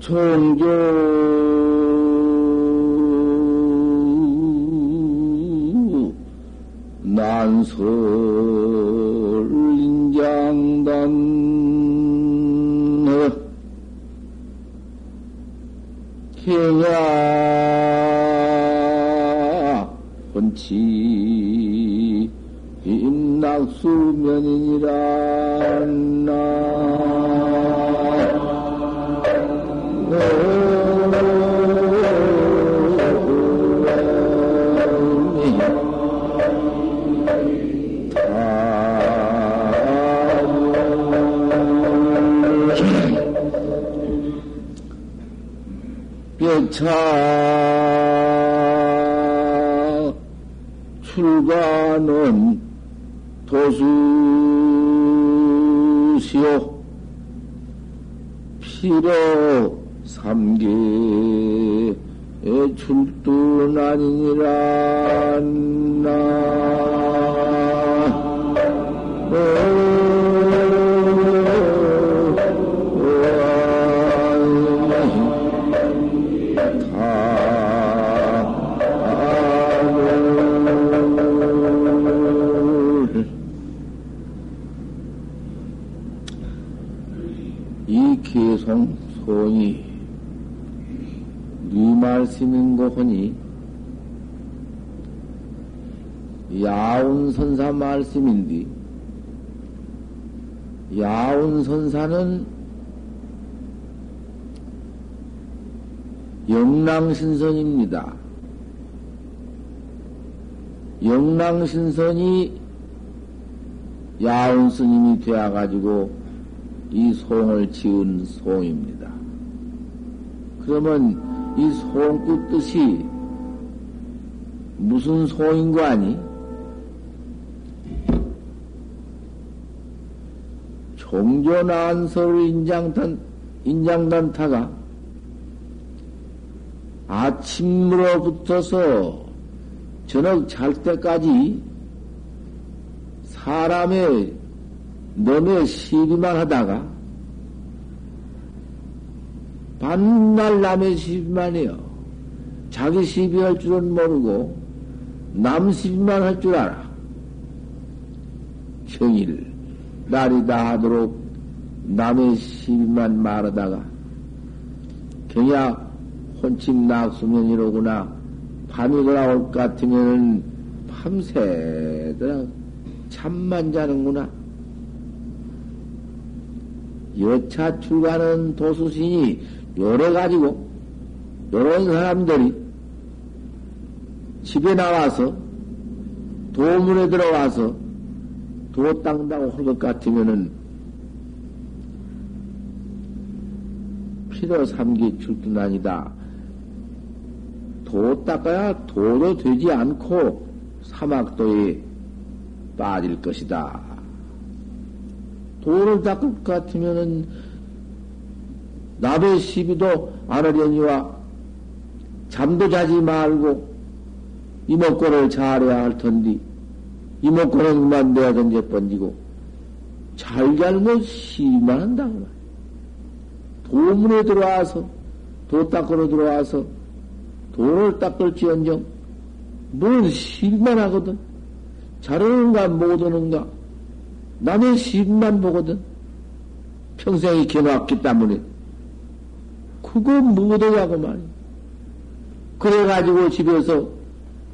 종교 난설 인장단 경야 수면이니라. 차 출가는 도수시오. 피로 삼계의 출둔 아니니라 말씀인 거 하니 야운 선사 말씀인데 야운 선사는 영랑신선입니다. 영랑신선이 야운 스님이 되어가지고 이 송을 지은 송입니다. 그러면 이 송구 뜻이 무슨 송인 거 아니? 종조난설 인장단, 인장단타가 아침으로부터서 저녁 잘 때까지 사람의 너의 시비만 하다가 반날 남의 시비만 해요. 자기 시비할 줄은 모르고 남 시비만 할 줄 알아. 평일 날이 다 하도록 남의 시비만 말하다가 경야 혼침 낙수면이로구나 밤이 돌아올 것 같으면은 밤새도록 잠만 자는구나. 여차 출가는 도수신이 요래 가지고 요런 사람들이 집에 나와서 도문에 들어와서 도 땅다고 할 것 같으면은 피로 삼기 출근 아니다. 도 닦아야 도도 되지 않고 사막도에 빠질 것이다. 도를 닦을 것 같으면은 남의 시비도 안 하려니와 잠도 자지 말고 이목구를 잘해야 할 텐데 이목구는 그만 내야 던져 번지고 잘잘못 시비만 한다고 말이야. 도문에 들어와서 도 닦으러 들어와서 도를 닦을지언정 뭘 시비만 하거든. 잘하는가 못 오는가 남의 시비만 보거든. 평생이 개막기 때문에 그거 못하냐고 말이야. 그래가지고 집에서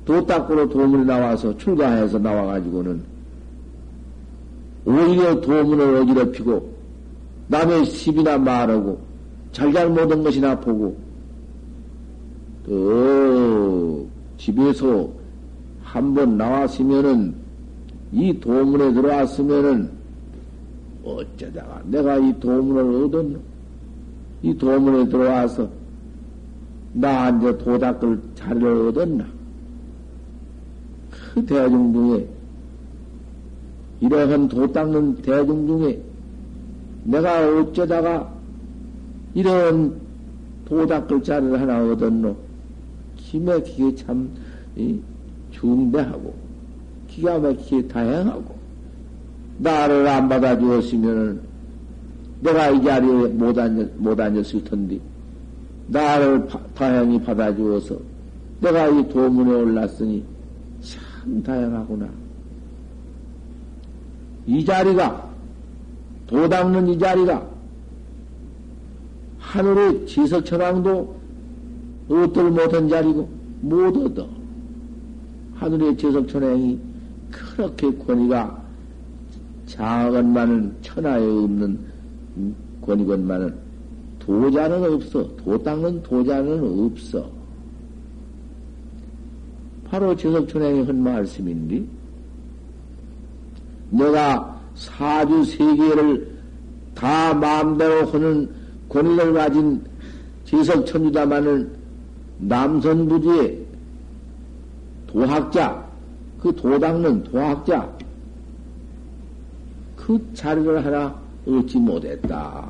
도 닦으러 도문에 나와서 출가해서 나와가지고는 오히려 도문을 어지럽히고 남의 시비나 말하고 잘잘못한 것이나 보고 또 집에서 한번 나왔으면은 이 도문에 들어왔으면은 어쩌다가 내가 이 도문을 얻었노? 이 도문에 들어와서 나한테 도닦을 자리를 얻었나? 그 대중 중에 이러한 도 닦는 대중 중에 내가 어쩌다가 이런 도 닦을 자리를 하나 얻었노? 기막히게 참 이, 중대하고 기가 막히게 다양하고 나를 안 받아주었으면은 내가 이 자리에 못, 앉았, 못 앉았을 텐데, 나를 파, 다행히 받아주어서 내가 이 도문에 올랐으니 참 다양하구나. 이 자리가, 도 닦는 이 자리가, 하늘의 지석천왕도 얻들 못한 자리고, 못 얻어. 하늘의 지석천왕이 그렇게 권위가 작은만은 천하에 없는 권위건만은 도자는 없어. 도 닦는 도자는 없어. 바로 지석천왕이 한 말씀인데, 내가 사주 세계를 다 마음대로 하는 권위를 가진 지석천주다마는 남선부지의 도학자, 그 도닦는 도학자, 그 자리를 하나 얻지 못했다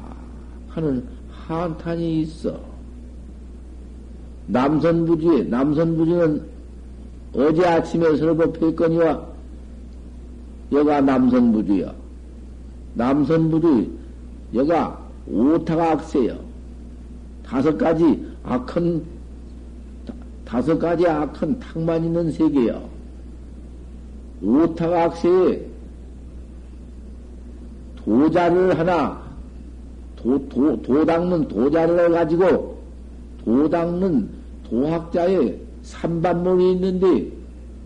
하는 한탄이 있어. 남선부지에, 남선부지는 어제 아침에 설법했거니와 여가 남선부지야. 남선부지, 여가 오타각세요. 다섯 가지 악한, 다섯 가지 악한 탁만 있는 세계요. 오타각세에 도자를 하나, 도, 도, 도 닦는 도자를 가지고 도 닦는 도학자의 삼반물이 있는데,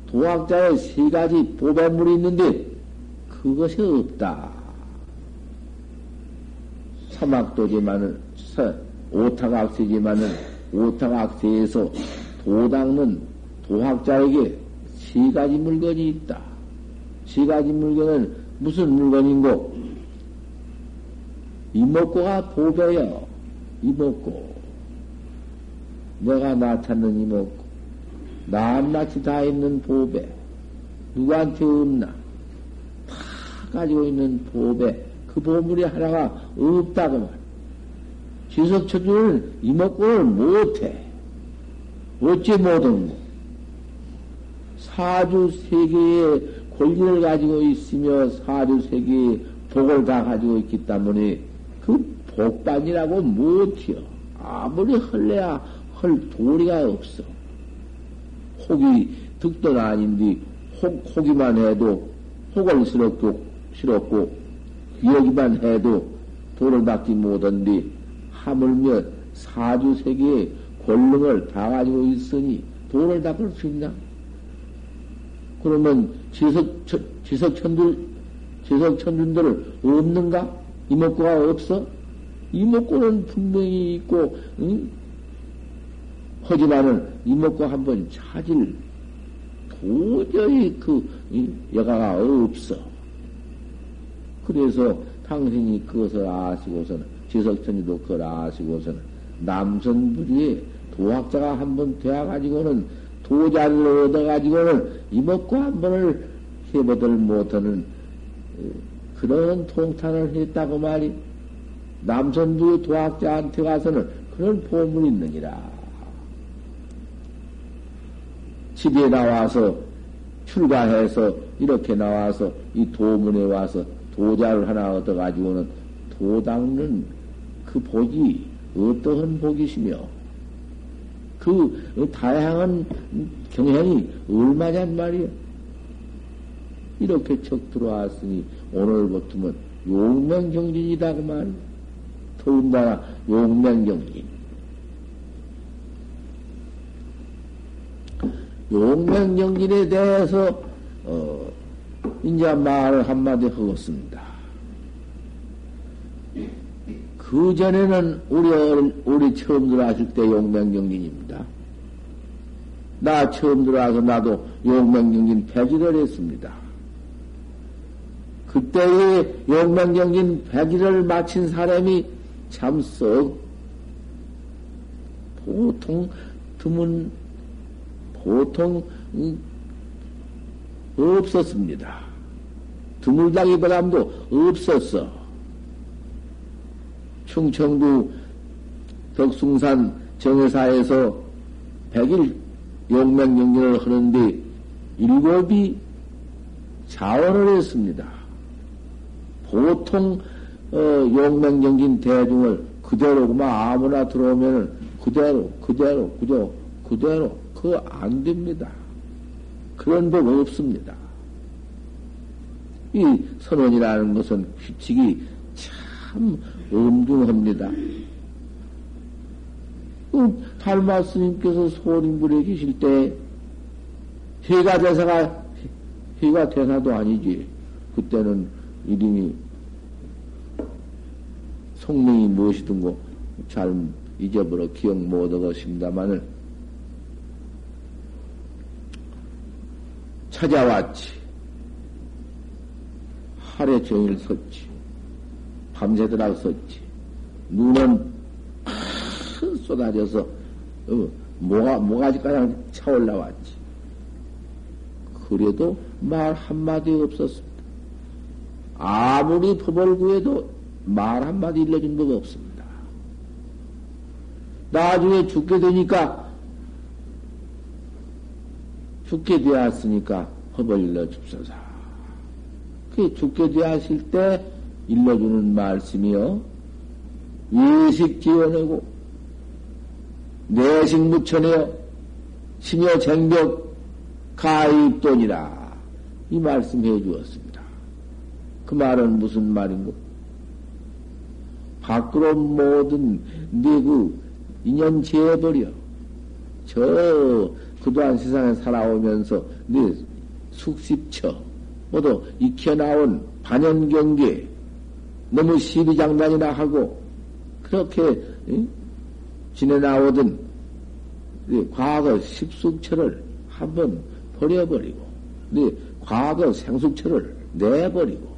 도학자의 세 가지 보배물이 있는데, 그것이 없다. 사막도지만은, 오타각세지만은, 오타각세에서 도 닦는 도학자에게 세 가지 물건이 있다. 세 가지 물건은 무슨 물건인고? 이목구가 보배요. 이목구. 내가 나타낸 이목구. 낱낱이 다 있는 보배. 누구한테 없나? 다 가지고 있는 보배. 그 보물이 하나가 없다고 말. 지석처주는 이목구를 못해. 어찌 못한 거? 사주 세계의 권리를 가지고 있으며 사주 세계의 복을 다 가지고 있기 때문에 그 복반이라고 못해요. 아무리 헐래야 헐 도리가 없어. 혹이 득도 아닌데 혹, 혹이만 해도 혹을 싫었고, 싫었고, 여기만 해도 도를 받지 못한디 하물며 사주세계의 권능을 다 가지고 있으니 도를 닦을 수 있나? 그러면 지석, 지석천들, 지석천준들을 없는가? 이목구가 없어? 이목구는 분명히 있고, 응? 하지만은 이목구 한번 찾을 도저히 그 여가가 없어. 그래서 당신이 그것을 아시고서는, 지석천이도 그걸 아시고서는, 남선부지에 도학자가 한번 되어가지고는, 도자를 얻어가지고는 이목구 한 번을 해보들 못하는 그런 통탄을 했다고 말이 남선부 도학자한테 가서는 그런 보물이 있느니라. 집에 나와서 출가해서 이렇게 나와서 이 도문에 와서 도자를 하나 얻어가지고는 도 닦는 그 복이 어떠한 복이시며 그 다양한 경향이 얼마냔 말이야. 이렇게 척 들어왔으니 오늘부터는 용맹경진이다 그 말이야. 더군다나 용맹경진. 용맹경진에 대해서 어, 이제 말을 한마디 하겠습니다. 그 전에는 우리 우리 처음 들어왔을 때 용맹경진입니다. 나 처음 들어와서 나도 용맹경진 폐지를 했습니다. 그때의 용맹경진 폐지를 마친 사람이 참 썩 보통 드문 보통 음, 없었습니다. 드물다기보다도 없었어. 충청도 덕숭산 정회사에서 백일 용맹 경진을 하는데 일곱이 자원을 했습니다. 보통 어, 용맹정진 대중을 그대로 그만 아무나 들어오면은 그대로 그대로 그저 그대로 그거 안 됩니다. 그런 법 없습니다. 이 선언이라는 것은 규칙이 참 엄중합니다. 그 달마 스님께서 소림불에 계실 때 회가 대사가 회가 대사도 아니지. 그때는 이름이 성명이 무엇이든고 잘 잊어버려 기억 못하겠습니다만은 찾아왔지. 하루 종일 섰지. 밤새도록 섰지. 눈은 큰 쏟아져서 어, 모가, 모가지까지 차올라왔지. 그래도 말 한마디 없었습니다. 아무리 법을 구해도 말 한마디 일러준 법 없습니다. 나중에 죽게 되니까, 죽게 되었으니까 법을 일러줍소서. 그 죽게 되었을 때 일러주는 말씀이요. 예식 지어내고, 내식 묻혀내어, 심여 쟁벽 가입돈이라. 이 말씀 해 주었습니다. 그 말은 무슨 말인고? 밖으로 모든 네그 인연 지어버려. 저 그동안 세상에 살아오면서 네 숙십처 모두 익혀나온 반연경계 너무 시비장난이나 하고 그렇게 응? 지내나오던 네 과거 십숙처를 한번 버려버리고 네 과거 생숙처를 내버리고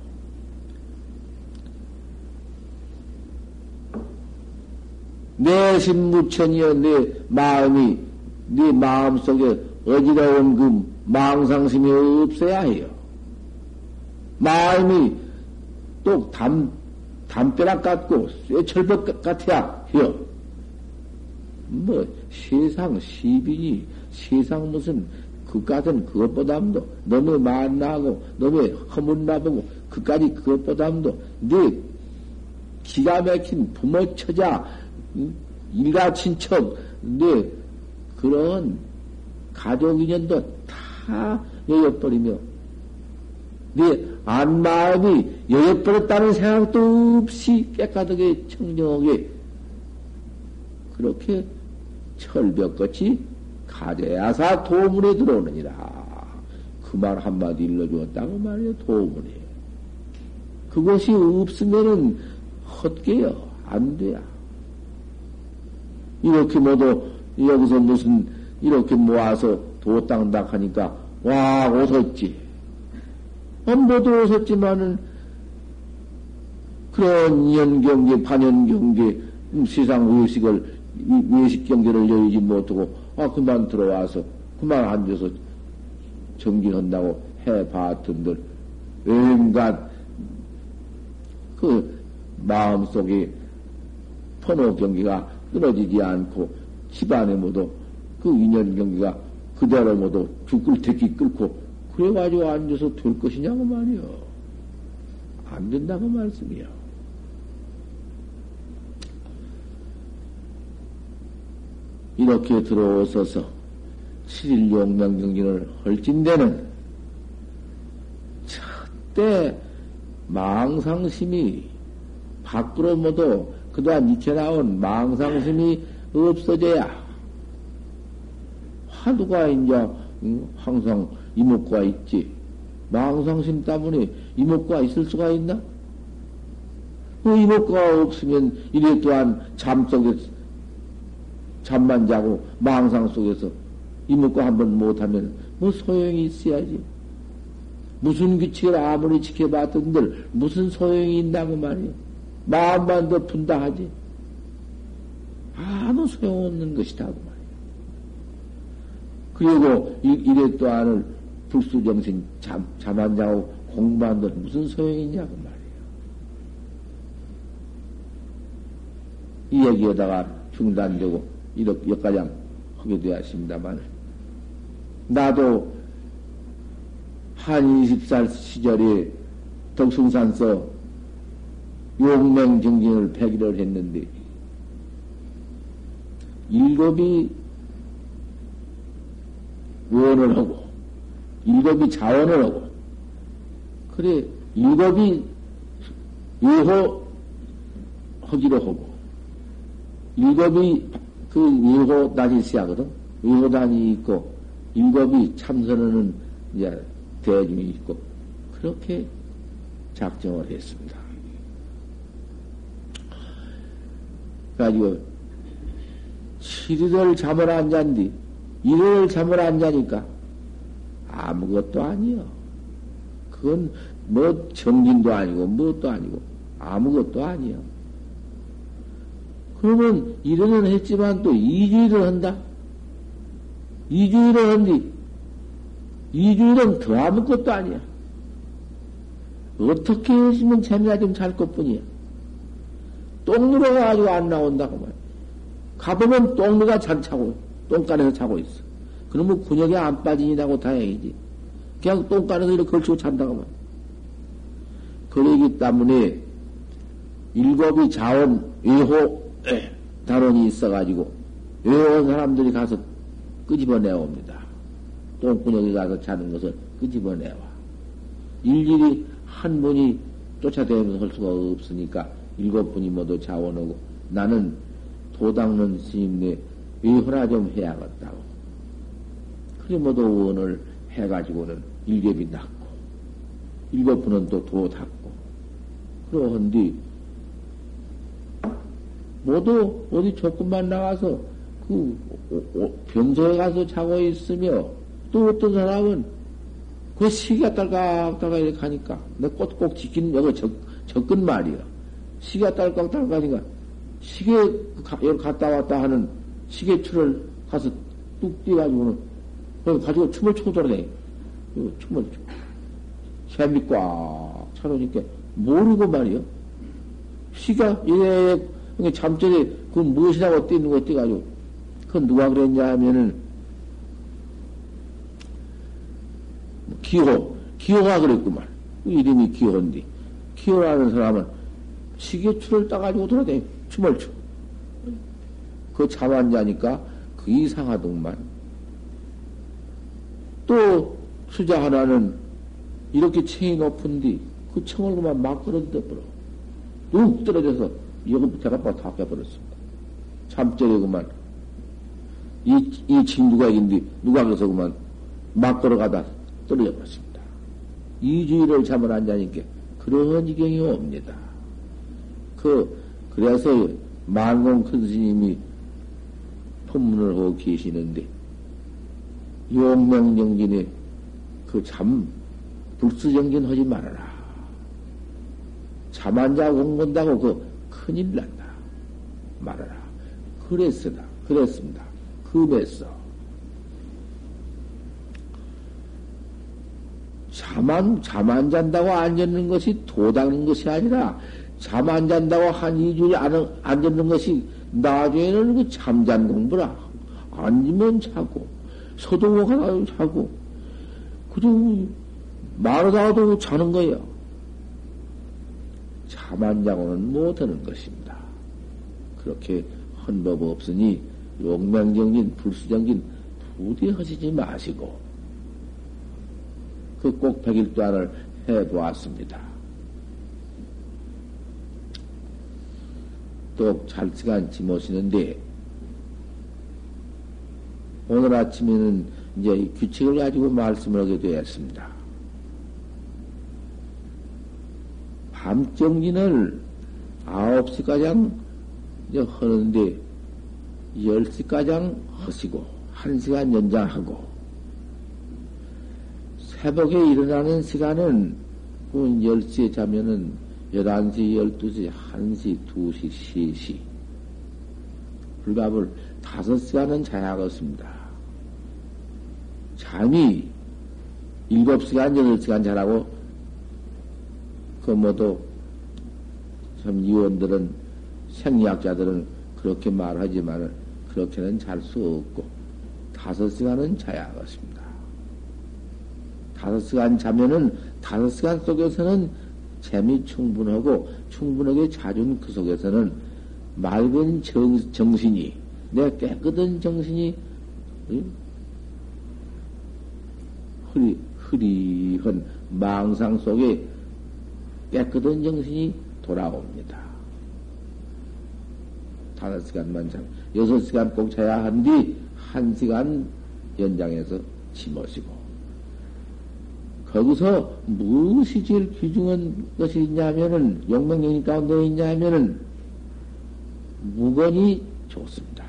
내 심 무천이여 내 마음이 네 마음 속에 어지러운 그 망상심이 없어야 해요. 마음이 또 담, 담벼락 같고 쇠철벽 같아야 해요. 뭐 세상 시비니 세상 무슨 그까진 그것보다도 너무 만나고 너무 허문나보고 그까지 그것보다도 네 기가 막힌 부모 처자 일가 친척, 네, 그런 가족 인연도 다 여옅버리며, 네, 안마음이 여옅버렸다는 생각도 없이 깨끗하게 청정하게, 그렇게 철벽같이 가져야사 도문에 들어오느니라. 그 말 한마디 일러주었다고 말이에요, 도문에. 그것이 없으면은 헛개요. 안 돼요. 이렇게 모두 여기서 무슨 이렇게 모아서 도땅닥 하니까 와 웃었지. 모두 웃었지만은 그런 연경계, 반연경계, 음, 세상 의식을, 외식 경계를 열지 못하고, 아, 그만 들어와서, 그만 앉아서 정진한다고 해봤던들, 온갖, 그, 마음속에 번호 경계가 끊어지지 않고 집안에 모두 그 인연 경기가 그대로 모두 죽을 택기 끌고 그래가지고 앉아서 될 것이냐고 말이요. 안 된다고 말씀이요. 이렇게 들어오셔서 7일 용명 경진을 헐진대는 첫때 망상심이 밖으로 모두 그동안 익혀나온 망상심이 없어져야 화두가 이제 항상 이목과 있지. 망상심 때문에 이목과 있을 수가 있나? 그 이목과 없으면 이래 또한 잠 속에 잠만 자고 망상 속에서 이목과 한번 못하면 뭐 소용이 있어야지. 무슨 규칙을 아무리 지켜봤던들 무슨 소용이 있나고 말이야. 마음만 더 분다 하지. 아무 소용없는 것이다. 그 그리고 이래 또한을 불수정신 잠, 잠 안 자고 공부한들 무슨 소용이 있냐고 말이에요. 이 얘기에다가 중단되고 이렇게 여기까지 하게 되었습니다만 나도 한 20살 시절에 덕숭산서 용맹정진을 폐기를 했는데, 일곱이 원을 하고, 일곱이 자원을 하고, 그래, 일곱이 예호 하기로 하고, 일곱이 그 예호 단이 있어야 하거든? 예호 단이 있고, 일곱이 참선하는 이제 대중이 있고, 그렇게 작정을 했습니다. 그래 가지고, 7일을 잠을 안 잔디, 1일을 잠을 안 자니까 아무것도 아니요. 그건 뭐 정진도 아니고, 무엇도 아니고, 아무것도 아니요. 그러면 일은 했지만 또 이주일을 한다? 이주일을 한디, 이주일은 더 아무것도 아니야. 어떻게 했으면 재미가 좀 잘 것뿐이야. 똥 누러가지고 안 나온다고 말. 가보면 똥누가 잔 차고, 똥간에서 자고 있어. 그러면 근육이 안 빠지니라고 다행이지. 그냥 똥간에서 이렇게 걸치고 잔다고 말. 그러기 때문에 일곱이 자원, 외호, 다론이 있어가지고, 외호한 사람들이 가서 끄집어내어 옵니다. 똥구녕에 가서 자는 것을 끄집어내와. 일일이 한 분이 쫓아다니면서 할 수가 없으니까 일곱 분이 모두 자원하고 나는 도닦는 스님네 의호나 좀 해야겠다고. 그래 모두 원을 해가지고는 일겹이 낫고 일곱 분은 또 도 닦고 그러한 뒤 모두 어디 조금만 나가서 그 병소에 가서 자고 있으며 또 어떤 사람은 그 시기가 딸깍딸깍 이렇게 가니까 내꽃꼭 지키는 여기 적, 적근 말이야. 시기가 딸깍 딸깍 가니까 시계 여기 갔다 왔다 하는 시계추를 가서 뚝 뛰어가지고는 가지고 춤을 추고 돌아다니. 춤을 추고. 샘이 꽉 차놓으니까 모르고 말이요. 시가 이래 잠자리 그 무엇이라고 뛰는 거 뛰가지고 그 누가 그랬냐 하면은 기호, 기호가 그랬구만. 그 이름이 기호인데, 기호라는 사람은 시계추를 따가지고 돌아다니, 춤을 춰. 그잠 안 자니까 그 이상하더만. 또 수자 하나는 이렇게 체이 높은데 그 청을 그만 막 끌어들여버려. 뚝 떨어져서 이거 제가 다 깨버렸습니다. 잠자리 그만. 이, 이 친구가 있는데 누가 그래서 그만 막 걸어가다 떨어져 버렸습니다. 이주일을 잠을 안 자니까 그런 지경이 옵니다. 그, 그래서 만공 큰 스님이 법문을 하고 계시는데, 용명정진에 그 잠, 불수정진 하지 말아라. 잠 안 자고 공본다고 그 큰일 난다. 말아라. 그랬으나, 그랬습니다. 금했어. 잠안 잔다고 앉았는 것이 도닦는 것이 아니라, 잠 안 잔다고 한 2주일 안, 앉았는 것이 나중에는 그 잠잔 공부라. 앉으면 자고, 가다가 자고, 그리고 말하다가도 자는 거야. 잠안 자고는 못하는 것입니다. 그렇게 헌 법 없으니 용맹정진, 불수정진 부디 하시지 마시고, 그 꼭 백일도 안을 해 보았습니다. 또잘 시간 지모시는데, 오늘 아침에는 이제 규칙을 가지고 말씀을 하게 되었습니다. 밤 정진을 9시가량 하는데, 10시가량 하시고, 1시간 연장하고, 새벽에 일어나는 시간은 그 10시에 자면은 11시, 12시, 1시, 2시, 3시. 불갑을 5시간은 자야겠습니다. 잠이 7시간, 8시간 자라고 그 모두 참 이원들은 생리학자들은 그렇게 말하지만 그렇게는 잘 수 없고 5시간은 자야겠습니다. 다섯 시간 자면은 다섯 시간 속에서는 재미 충분하고 충분하게 자준 그 속에서는 맑은 정, 정신이 내 깨끗한 정신이 흐리, 흐리한 망상 속에 깨끗한 정신이 돌아옵니다. 다섯 시간만 잠, 여섯 시간 꼭 자야 한 뒤, 한 시간 연장해서 치모시고. 거기서 무엇이 제일 귀중한 것이 있냐면은, 용맹경이 가운데 있냐면은, 무건이 좋습니다.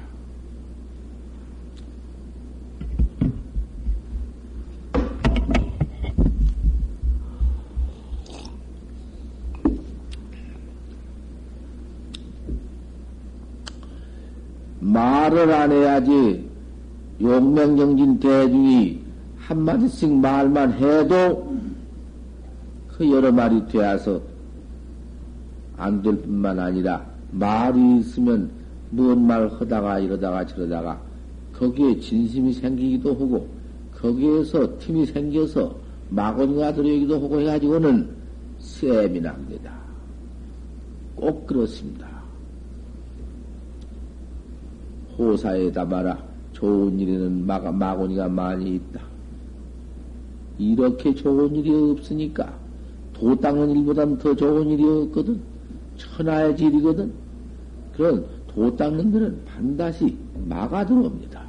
말을 안 해야지 용맹정진 대중이 한마디씩 말만 해도 그 여러 말이 되어서 안 될 뿐만 아니라 말이 있으면 뭔말 하다가 이러다가 저러다가 거기에 진심이 생기기도 하고 거기에서 틈이 생겨서 마건가 들어오기도 하고 해가지고는 셈이 납니다. 꼭 그렇습니다. 호사에 담아라. 좋은 일에는 마, 마곤이가 많이 있다. 이렇게 좋은 일이 없으니까 도 닦는 일보다는 더 좋은 일이 없거든. 천하의 질이거든. 그런 도 닦는 데는 반드시 막아 들어옵니다.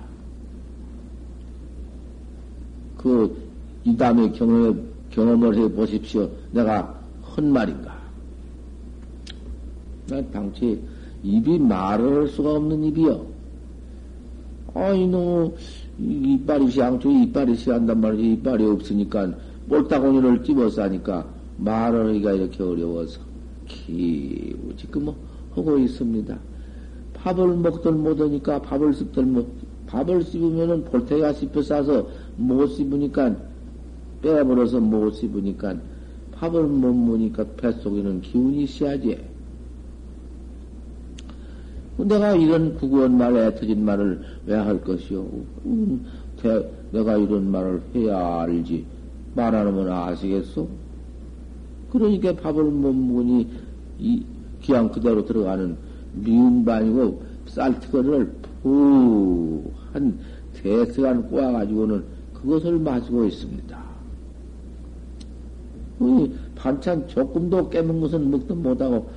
그, 이 다음에 경험해, 경험을 해 보십시오. 내가 헛 말인가. 난 당최 입이 말을 할 수가 없는 입이요. 아이, 너, 이빨이 시양초 이빨이 시한단 말이지. 이빨이 없으니까, 볼따구니를 집어서 하니까, 말을 하기가 이렇게 어려워서, 기우지, 그 뭐, 하고 있습니다. 밥을 먹들 못하니까, 밥을 씹들 못, 밥을 씹으면은 볼테가 씹혀 싸서 못 씹으니까, 빼버려서 못 씹으니까, 밥을 못 먹으니까 뱃속에는 기운이 있어야지. 내가 이런 구구한 말, 애터진 말을 왜 할 것이요? 음, 대, 내가 이런 말을 해야 알지. 말 안 하면 아시겠소? 그러니까 밥을 못 먹으니, 이, 기왕 그대로 들어가는 미운 반이고, 쌀티거리를 푹, 한 대시간 꼬아가지고는 그것을 마시고 있습니다. 반찬 조금도 깨문 것은 먹도 못하고,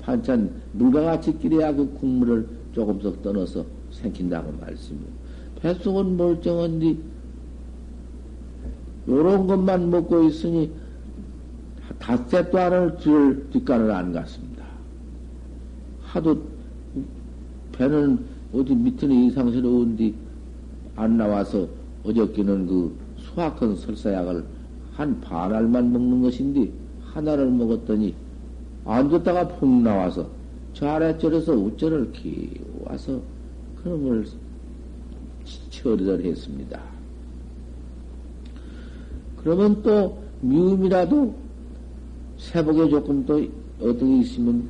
반찬 물과 같이 끼려야 그 국물을 조금씩 떠넣어서 생긴다고 말씀이요. 뱃속은 멀쩡한데 요런 것만 먹고 있으니 닷새도 안을 들 뒷간을 안 갔습니다. 하도 배는 어디 밑에는 이상스러운데 안 나와서 어저께는 그 수확한 설사약을 한 반알만 먹는 것인데 하나를 먹었더니 앉았다가 푹 나와서 저 아래쪽에서 우절을 키워서 그놈을 처리를 했습니다. 그러면 또 미움이라도 새벽에 조금 또 어떻게 있으면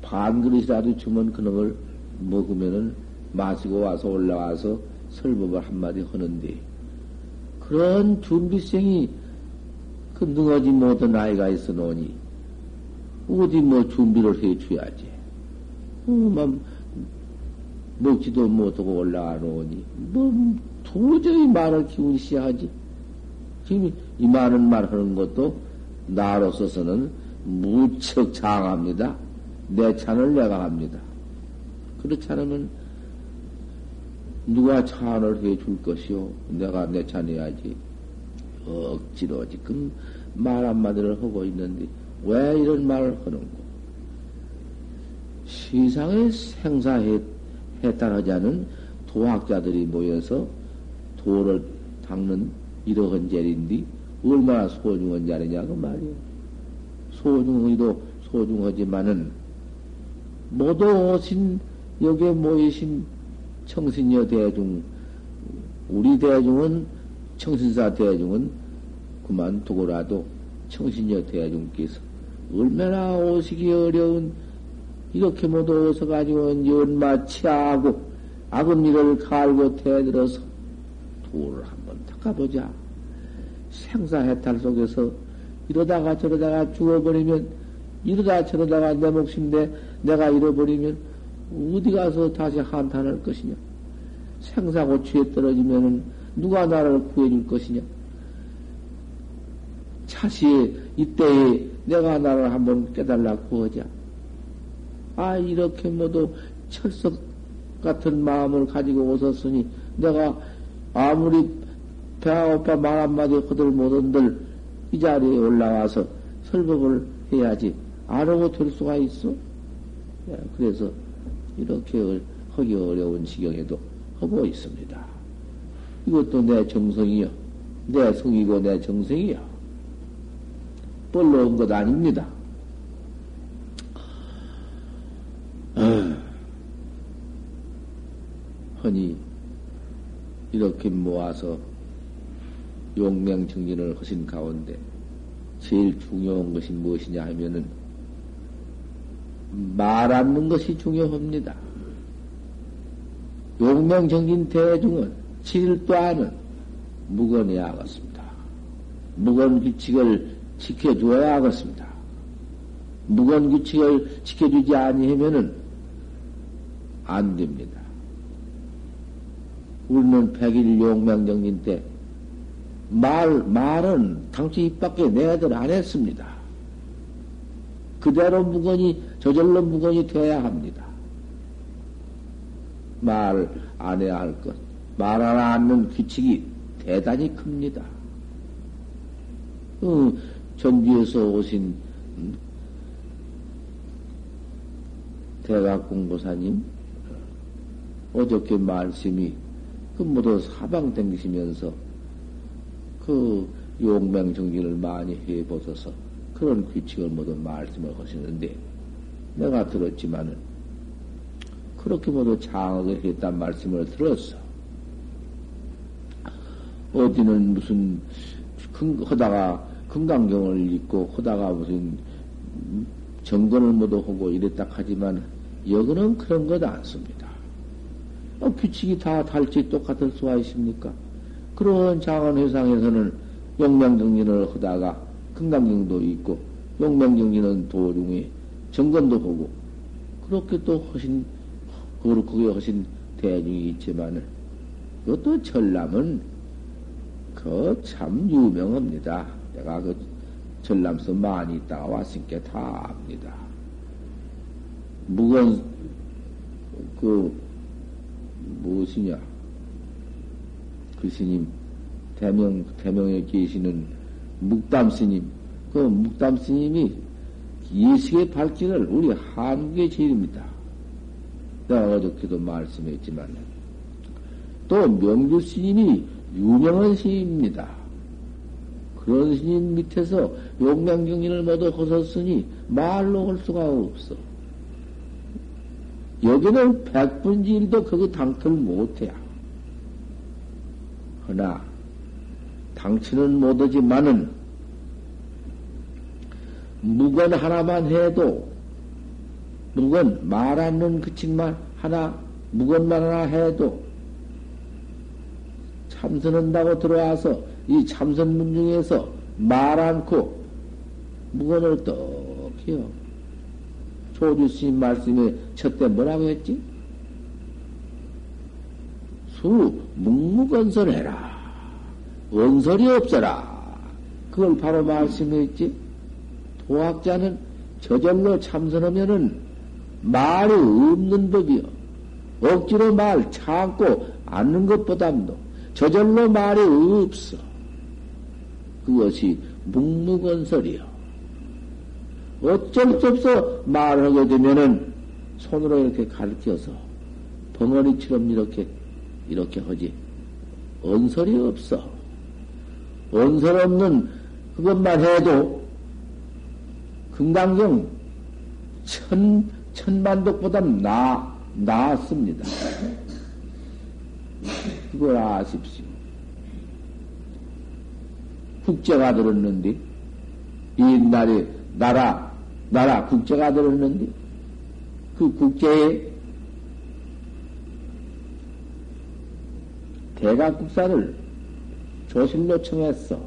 반 그릇이라도 주면 그놈을 먹으면은 마시고 와서 올라와서 설법을 한마디 하는데 그런 준비생이 그 능하지 못한 나이가 있어 놓으니 어디 뭐 준비를 해 줘야지. 어, 먹지도 못하고 올라가 놓으니, 뭐, 도저히 말을 기운이 시 하지. 지금 이 많은 말 하는 것도 나로서서는 무척 장합니다. 내 찬을 내가 합니다. 그렇지 않으면 누가 찬을 해줄 것이요? 내가 내 찬해야지. 억지로 지금 말 한마디를 하고 있는데, 왜 이런 말을 하는고? 세상에 생사해탈하지 않은 도학자들이 모여서 도를 닦는 이러한 자리인데 얼마나 소중한 자리냐 그 말이에요. 소중하기도 소중하지만은 모두 오신 여기에 모이신 청신여 대중 우리 대중은 청신사 대중은 그만 두고라도 청신여 대중께서 얼마나 오시기 어려운 이렇게 모두 어서 가지고 연마 치하고 악음일을 갈고 대들어서 돌을 한번 닦아보자. 생사해탈 속에서 이러다가 저러다가 죽어버리면, 이러다 저러다가 내 몫인데 내가 잃어버리면 어디 가서 다시 한탄할 것이냐? 생사고취에 떨어지면은 누가 나를 구해줄 것이냐? 차시 이때에 내가 나를 한번 깨달라 구하자. 아, 이렇게 모두 철석 같은 마음을 가지고 오셨으니 내가 아무리 배아 오빠 말 한마디 허들 못한들 이 자리에 올라와서 설법을 해야지. 안 하고 될 수가 있어? 예, 그래서 이렇게 하기 어려운 지경에도 하고 있습니다. 이것도 내 정성이요. 내 성이고 내 정성이요. 벌러온 것 아닙니다. 허니 이렇게 모아서 용맹정진을 하신 가운데 제일 중요한 것이 무엇이냐 하면은 말하는 것이 중요합니다. 용맹 정진 대중은 질도 않은 무건해야 하겠습니다. 무건 규칙을 지켜줘야 하겠습니다. 무건 규칙을 지켜주지 아니하면은 안 됩니다. 우리는 백일 용맹정진 때 말, 말은 당초 입 밖에 내들 안 했습니다. 그대로 무건이, 저절로 무건이 돼야 합니다. 말 안 해야 할 것, 말하지 않는 규칙이 대단히 큽니다. 어, 전주에서 오신 음, 대각공보사님, 어저께 말씀이 그 모두 사방 댕기시면서 그 용맹정진을 많이 해보셔서 그런 규칙을 모두 말씀을 하시는데 내가 들었지만은 그렇게 모두 장하게 했단 말씀을 들었어. 어디는 무슨 하다가 금강경을 읽고 하다가 무슨 정건을 모두 하고 이랬다 하지만 여기는 그런 것 않습니다. 어, 규칙이 다 달지 똑같을 수가 있습니까? 그런 장원회상에서는 용명정진을 하다가 금강경도 있고 용명정진은 도중에 정건도 보고 그렇게 또 하신 그렇게 하신 대중이 있지만은 그것도 전람은 그 참 유명합니다. 내가 그 전람서 많이 있다가 왔으니까 다 압니다. 무건 그 무엇이냐 그 스님 대명 대명에 계시는 묵담 스님 그 묵담 스님이 예식의 발길을 우리 한국의 제일입니다. 내가 어저께도 말씀했지만 또 명주 스님이 유명한 스님입니다. 그런 스님 밑에서 용맹경인을 모두 허섰으니 말로 할 수가 없어. 여기는 백분지 일도 그거 당틀 못해야. 허나 당치는 못하지만은 무건 하나만 해도 무건 말 않는 그칭만 하나 무건만 하나 해도 참선한다고 들어와서 이 참선문 중에서 말 않고 무건을 떡 해요. 조주 스님 말씀에 첫때 뭐라고 했지? 수 묵묵언설해라. 언설이 없어라. 그걸 바로 말씀했지. 도학자는 저절로 참선하면은 말이 없는 법이요. 억지로 말 참고 않는 것보다도 저절로 말이 없어. 그것이 묵묵언설이요. 어쩔 수 없어 말하게 되면은 손으로 이렇게 가르쳐서 벙어리처럼 이렇게 이렇게 하지. 언설이 없어. 언설 없는 그것만 해도 금강경 천, 천만독보다 나, 나았습니다. 그걸 아십시오. 국제가 들었는데, 옛날에 나라, 나라 국제가 들었는데, 그 국제에 대각국사를 조실로 청했어.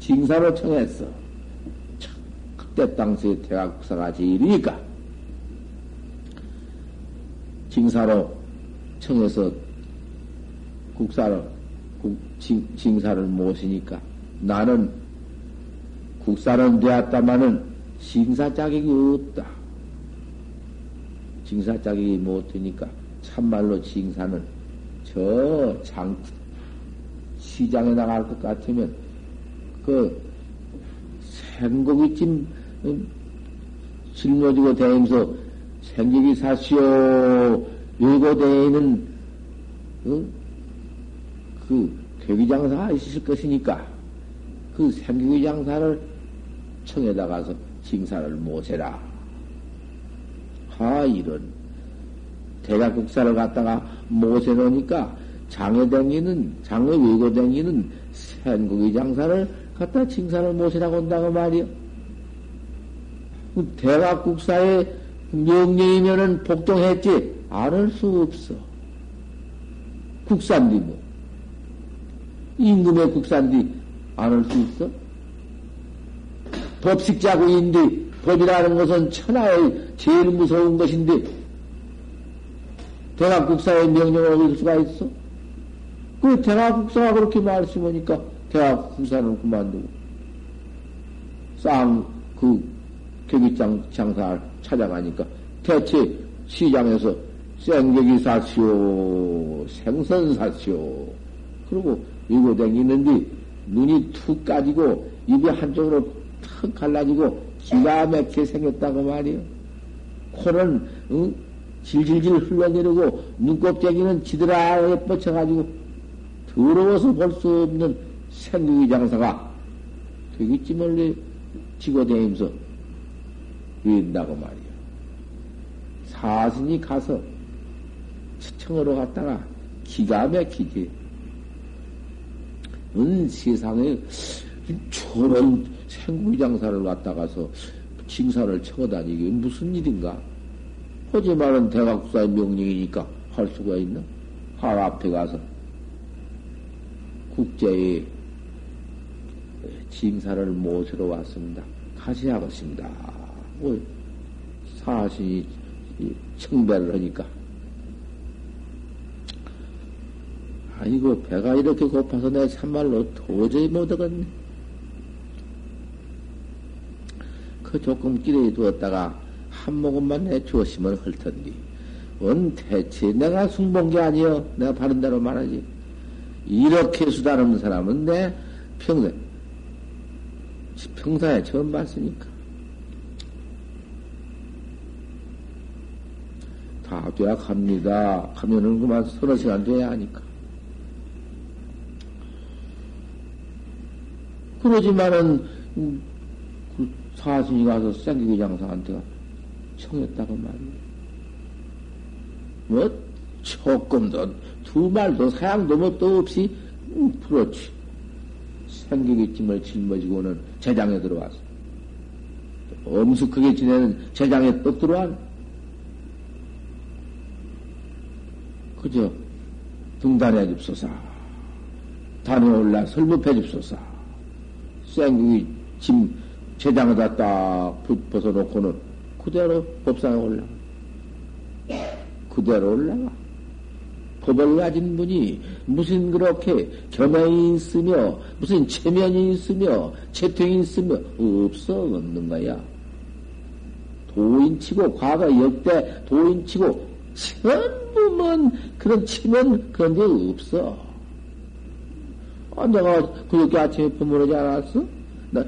징사로 청했어. 때 땅세 대각국사가 제일이니까 징사로 청해서 국사를 국, 징, 징사를 모시니까 나는 국사는 되었다마는 징사 자격이 없다. 징사 자격이 못 되니까 참말로 징사는 저 장, 시장에 나갈 것 같으면 그 생고기찜 음, 짊어지고 다니면서 생기기 사시오 외고 다니는 어? 그 괴기장사가 있을 것이니까 그 생기기 장사를 청에다 가서 징사를 모세라. 하 이런 대각국사를 갖다가 모세놓으니까 장애댕이는 장애 외고댕이는 생고기 장사를 갖다 징사를 모시라고 한다고 말이요. 대각국사의 명령이면은 복종했지 않을 수 없어. 국산디 뭐. 임금의 국산디 않을 수 있어? 법식자구인데 법이라는 것은 천하의 제일 무서운 것인데 대각국사의 명령을 어길 수가 있어? 그 대각국사가 그렇게 말씀하니까 대학국사는 그만두고 쌍그 계기장 장사를 찾아가니까 대체 시장에서 생계기 사시오 생선 사시오 그리고 이거 댕기는데 눈이 툭 까지고 입이 한쪽으로 턱 갈라지고 기가 막히게 생겼다고 말이요. 코는 응? 질질질 흘러내리고 눈곱대기는 지드라하게 뻗쳐가지고 더러워서 볼 수 없는 생기기 장사가 되겠지 멀리 지고 다니면서 위인다고 말이야. 사신이 가서 청으로 갔다가 기가 막히지. 은 세상에 저런 생구기 장사를 갔다가서 징사를 쳐다니기 무슨 일인가? 하지만은 대각사의 명령이니까 할 수가 있나? 할 앞에 가서 국제의 징사를 모시러 왔습니다. 가시 하겠습니다. 뭐 사신이 청배를 하니까. 아이고, 배가 이렇게 고파서 내가 참말로 도저히 못하겠네. 그 조금 길에 두었다가 한 모금만 내주었으면 할 텐데. 원 대체 내가 숭본 게 아니여. 내가 바른 대로 말하지. 이렇게 수다르는 사람은 내 평생, 평사에 처음 봤으니까. 다 돼야 갑니다. 가면은 그만 서너 시간 돼야 하니까. 그러지만은, 사신이 가서 생기기 장사한테 청했다고 말이야. 뭐, 조금도, 두 말도, 사양도 뭐또 없이, 음, 그렇지. 생기기 찜을 짊어지고는 재장에 들어왔어. 엄숙하게 지내는 재장에 떡 들어왔. 그저 등단해 줍소서. 단에 올라 설법해 줍소서. 생기기 짐 재장에다 딱 벗어놓고는 그대로 법상에 올라가. 그대로 올라가. 법을 가진 분이 무슨 그렇게 겸양이 있으며, 무슨 체면이 있으며, 채통이 있으며, 없어, 없는 거야. 도인치고, 과거 역대 도인치고, 전부만 그런 치면 그런 게 없어. 아, 내가 그렇게 아침에 부모하지 않았어? 나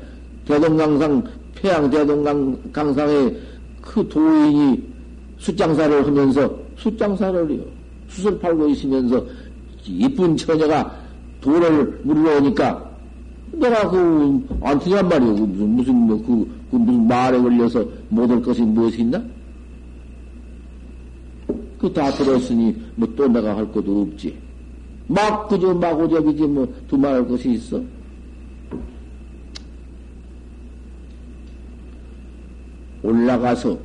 대동강상, 폐양 대동강상에 그 도인이 숫장사를 하면서 숫장사를 해요. 숯을 팔고 있으면서 이쁜 처녀가 돈을 물으러 오니까 내가 그, 안 틀란 말이요. 그 무슨, 무슨, 뭐, 그, 그 무슨 말에 걸려서 못할 것이 무엇이 있나? 그 다 들었으니, 뭐 또 내가 할 것도 없지. 막, 그저 마고잡이지, 뭐, 두말할 것이 있어? 올라가서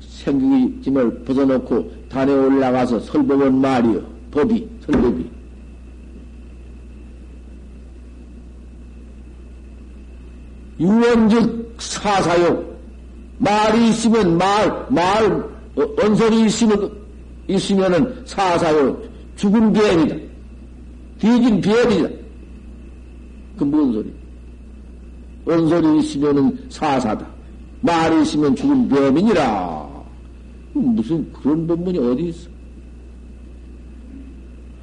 생기짐을 벗어놓고 단에 올라가서 설법은 말이요. 법이, 설법이. 유원즉 사사욕, 말이 있으면 말, 말, 어, 언설이 있으면, 있으면은 사사요. 죽은 비행이다. 뒤진 비행이다. 그 무슨 소리? 언설이 있으면은 사사다. 말이 있으면 죽은 뱀이니라. 무슨 그런 법문이 어디 있어?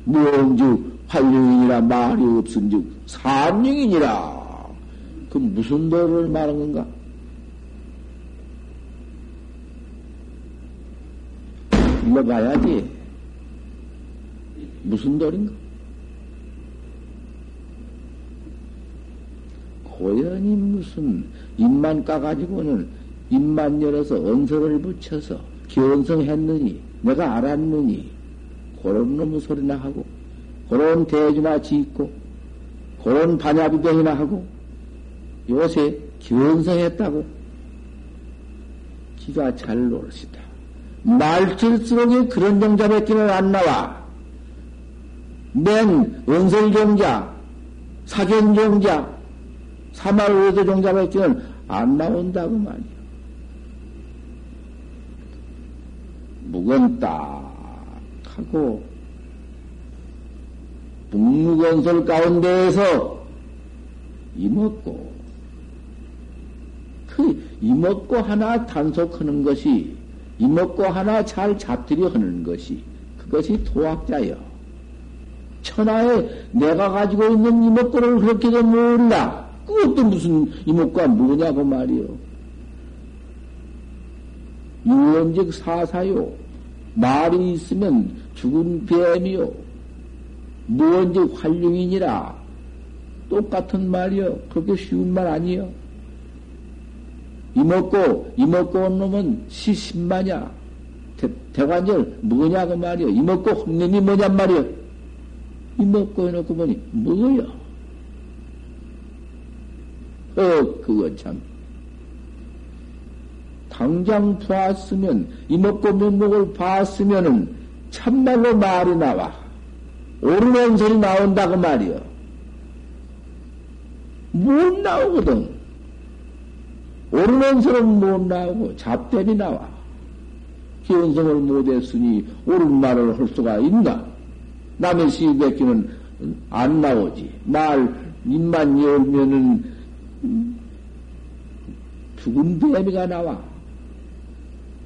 무언즉 활용이니라 말이 없은즉 산령이니라. 그 무슨 도를 말한 건가? 읽어봐야지. 무슨 돌인가? 고연히 무슨 입만 까가지고는 입만 열어서 언설을 붙여서 견성했느니 내가 알았느니 그런 놈의 소리나 하고 그런 대주나 짓고 그런 반야비병이나 하고 요새 견성했다고 기가 잘 노릇이다. 말질수록에 그런 종자밖에는 안 나와. 맨 은설종자, 사견종자, 사말의도 종자밖에는 안 나온다고 말이야. 묵은 딱 하고 북무건설 가운데에서 이먹고 그 이먹고 하나 단속하는 것이 이먹고 하나 잘 잡들여 하는 것이 그것이 도학자여. 천하에 내가 가지고 있는 이먹고를 그렇게도 몰라. 그것도 무슨 이먹고가 뭐냐고 말이요. 유언직 사사요. 말이 있으면 죽은 뱀이요. 무언직 활용이니라. 똑같은 말이요. 그렇게 쉬운 말 아니요. 이먹고, 이먹고 온 놈은 시신마냐? 대, 관절 뭐냐, 그 말이요. 이먹고 혼님이 뭐냔 말이요. 이먹고 해놓고 보니, 뭐야? 어, 그거 참. 당장 보았으면, 이먹고 면목을 봤으면은, 참말로 말이 나와. 옳은 소리 나온다고 말이요. 못 나오거든. 옳은 소리는 못 나오고, 잡대이 나와. 기원성을 못했으니, 옳은 말을 할 수가 있나? 남의 시백기는 안 나오지. 말, 입만 열면은, 죽은 뱀이가 나와.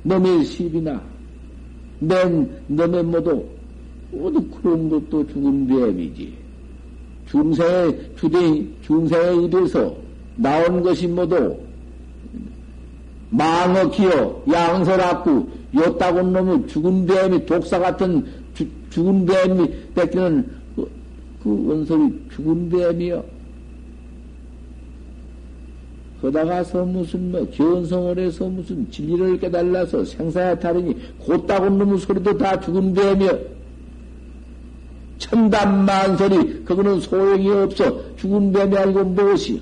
너의 시비나, 맨, 너의 모두, 어디 그런 것도 죽은 뱀이지. 중생의, 주대, 중생의 입에서 나온 것이 모두 망어 기어, 양설악구, 요따군 놈의 죽은 뱀이, 독사 같은 주, 죽은 뱀이 뺏기는 그, 그 원소리 죽은 뱀이여. 거다가서 무슨 뭐 견성을 해서 무슨 진리를 깨달라서 생사에 다르니 곧다군 놈의 소리도 다 죽은 뱀이여. 천담만 소리 그거는 소용이 없어 죽은 뱀이 아니고 무엇이요?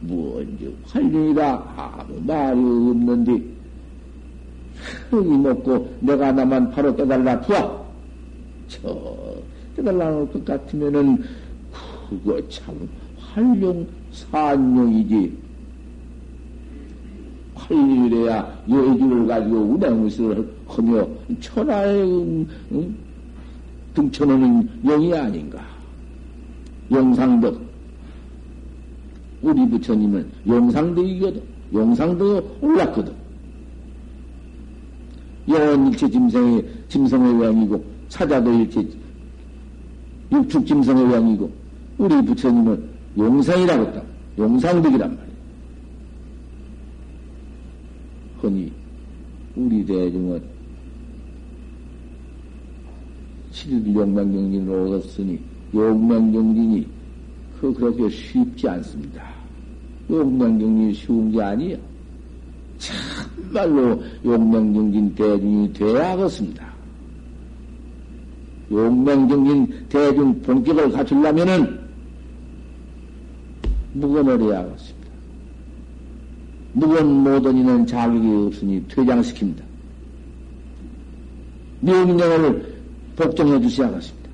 무언지 활용이다 아무 말이 없는데 흙이 먹고 내가 나만 바로 깨달라 부하 저 깨달라 놓을 것 같으면은 그거 참 활용 산용이지 활용이래야 여주를 가지고 운행무술을 하며 천하의 음, 음, 등쳐놓는 영이 아닌가 영상덕 우리 부처님은 용상덕이거든. 용상덕 올랐거든. 영원 일체 짐승의, 짐승의 외양이고, 사자도 일체 육축 짐승의 외양이고, 우리 부처님은 용상이라고 했다. 용상덕이란 말이야. 흔히, 우리 대중은 칠용명경진으로 얻었으니, 용명경진이 그 그렇게 쉽지 않습니다. 용명경진이 쉬운 게 아니에요. 참말로 용명경진 대중이 돼야겠습니다. 용명경진 대중 본격을 갖추려면은 무건을 해야겠습니다. 무건 모든 이는 자격이 없으니 퇴장시킵니다. 명령을 복종해 주셔야겠습니다.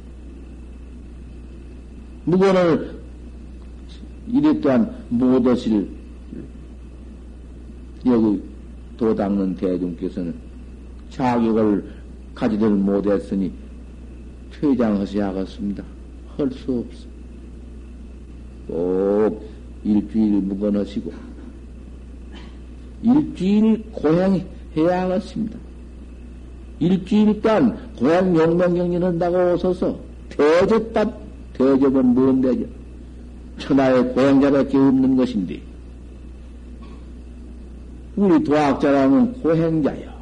무건을 이래 또한 못하실 여기 도닦는 대중께서는 자격을 가지들 못했으니 퇴장하셔야겠습니다. 할 수 없어. 꼭 일주일 묵어넣으시고 일주일 고향해야 하겠습니다. 일주일 간 고향 용맹경전 한다고 오셔서 대접받, 대접은 뭔 대접? 천하의 고향자밖에 없는 것인데, 우리 도학자라면 고행자여.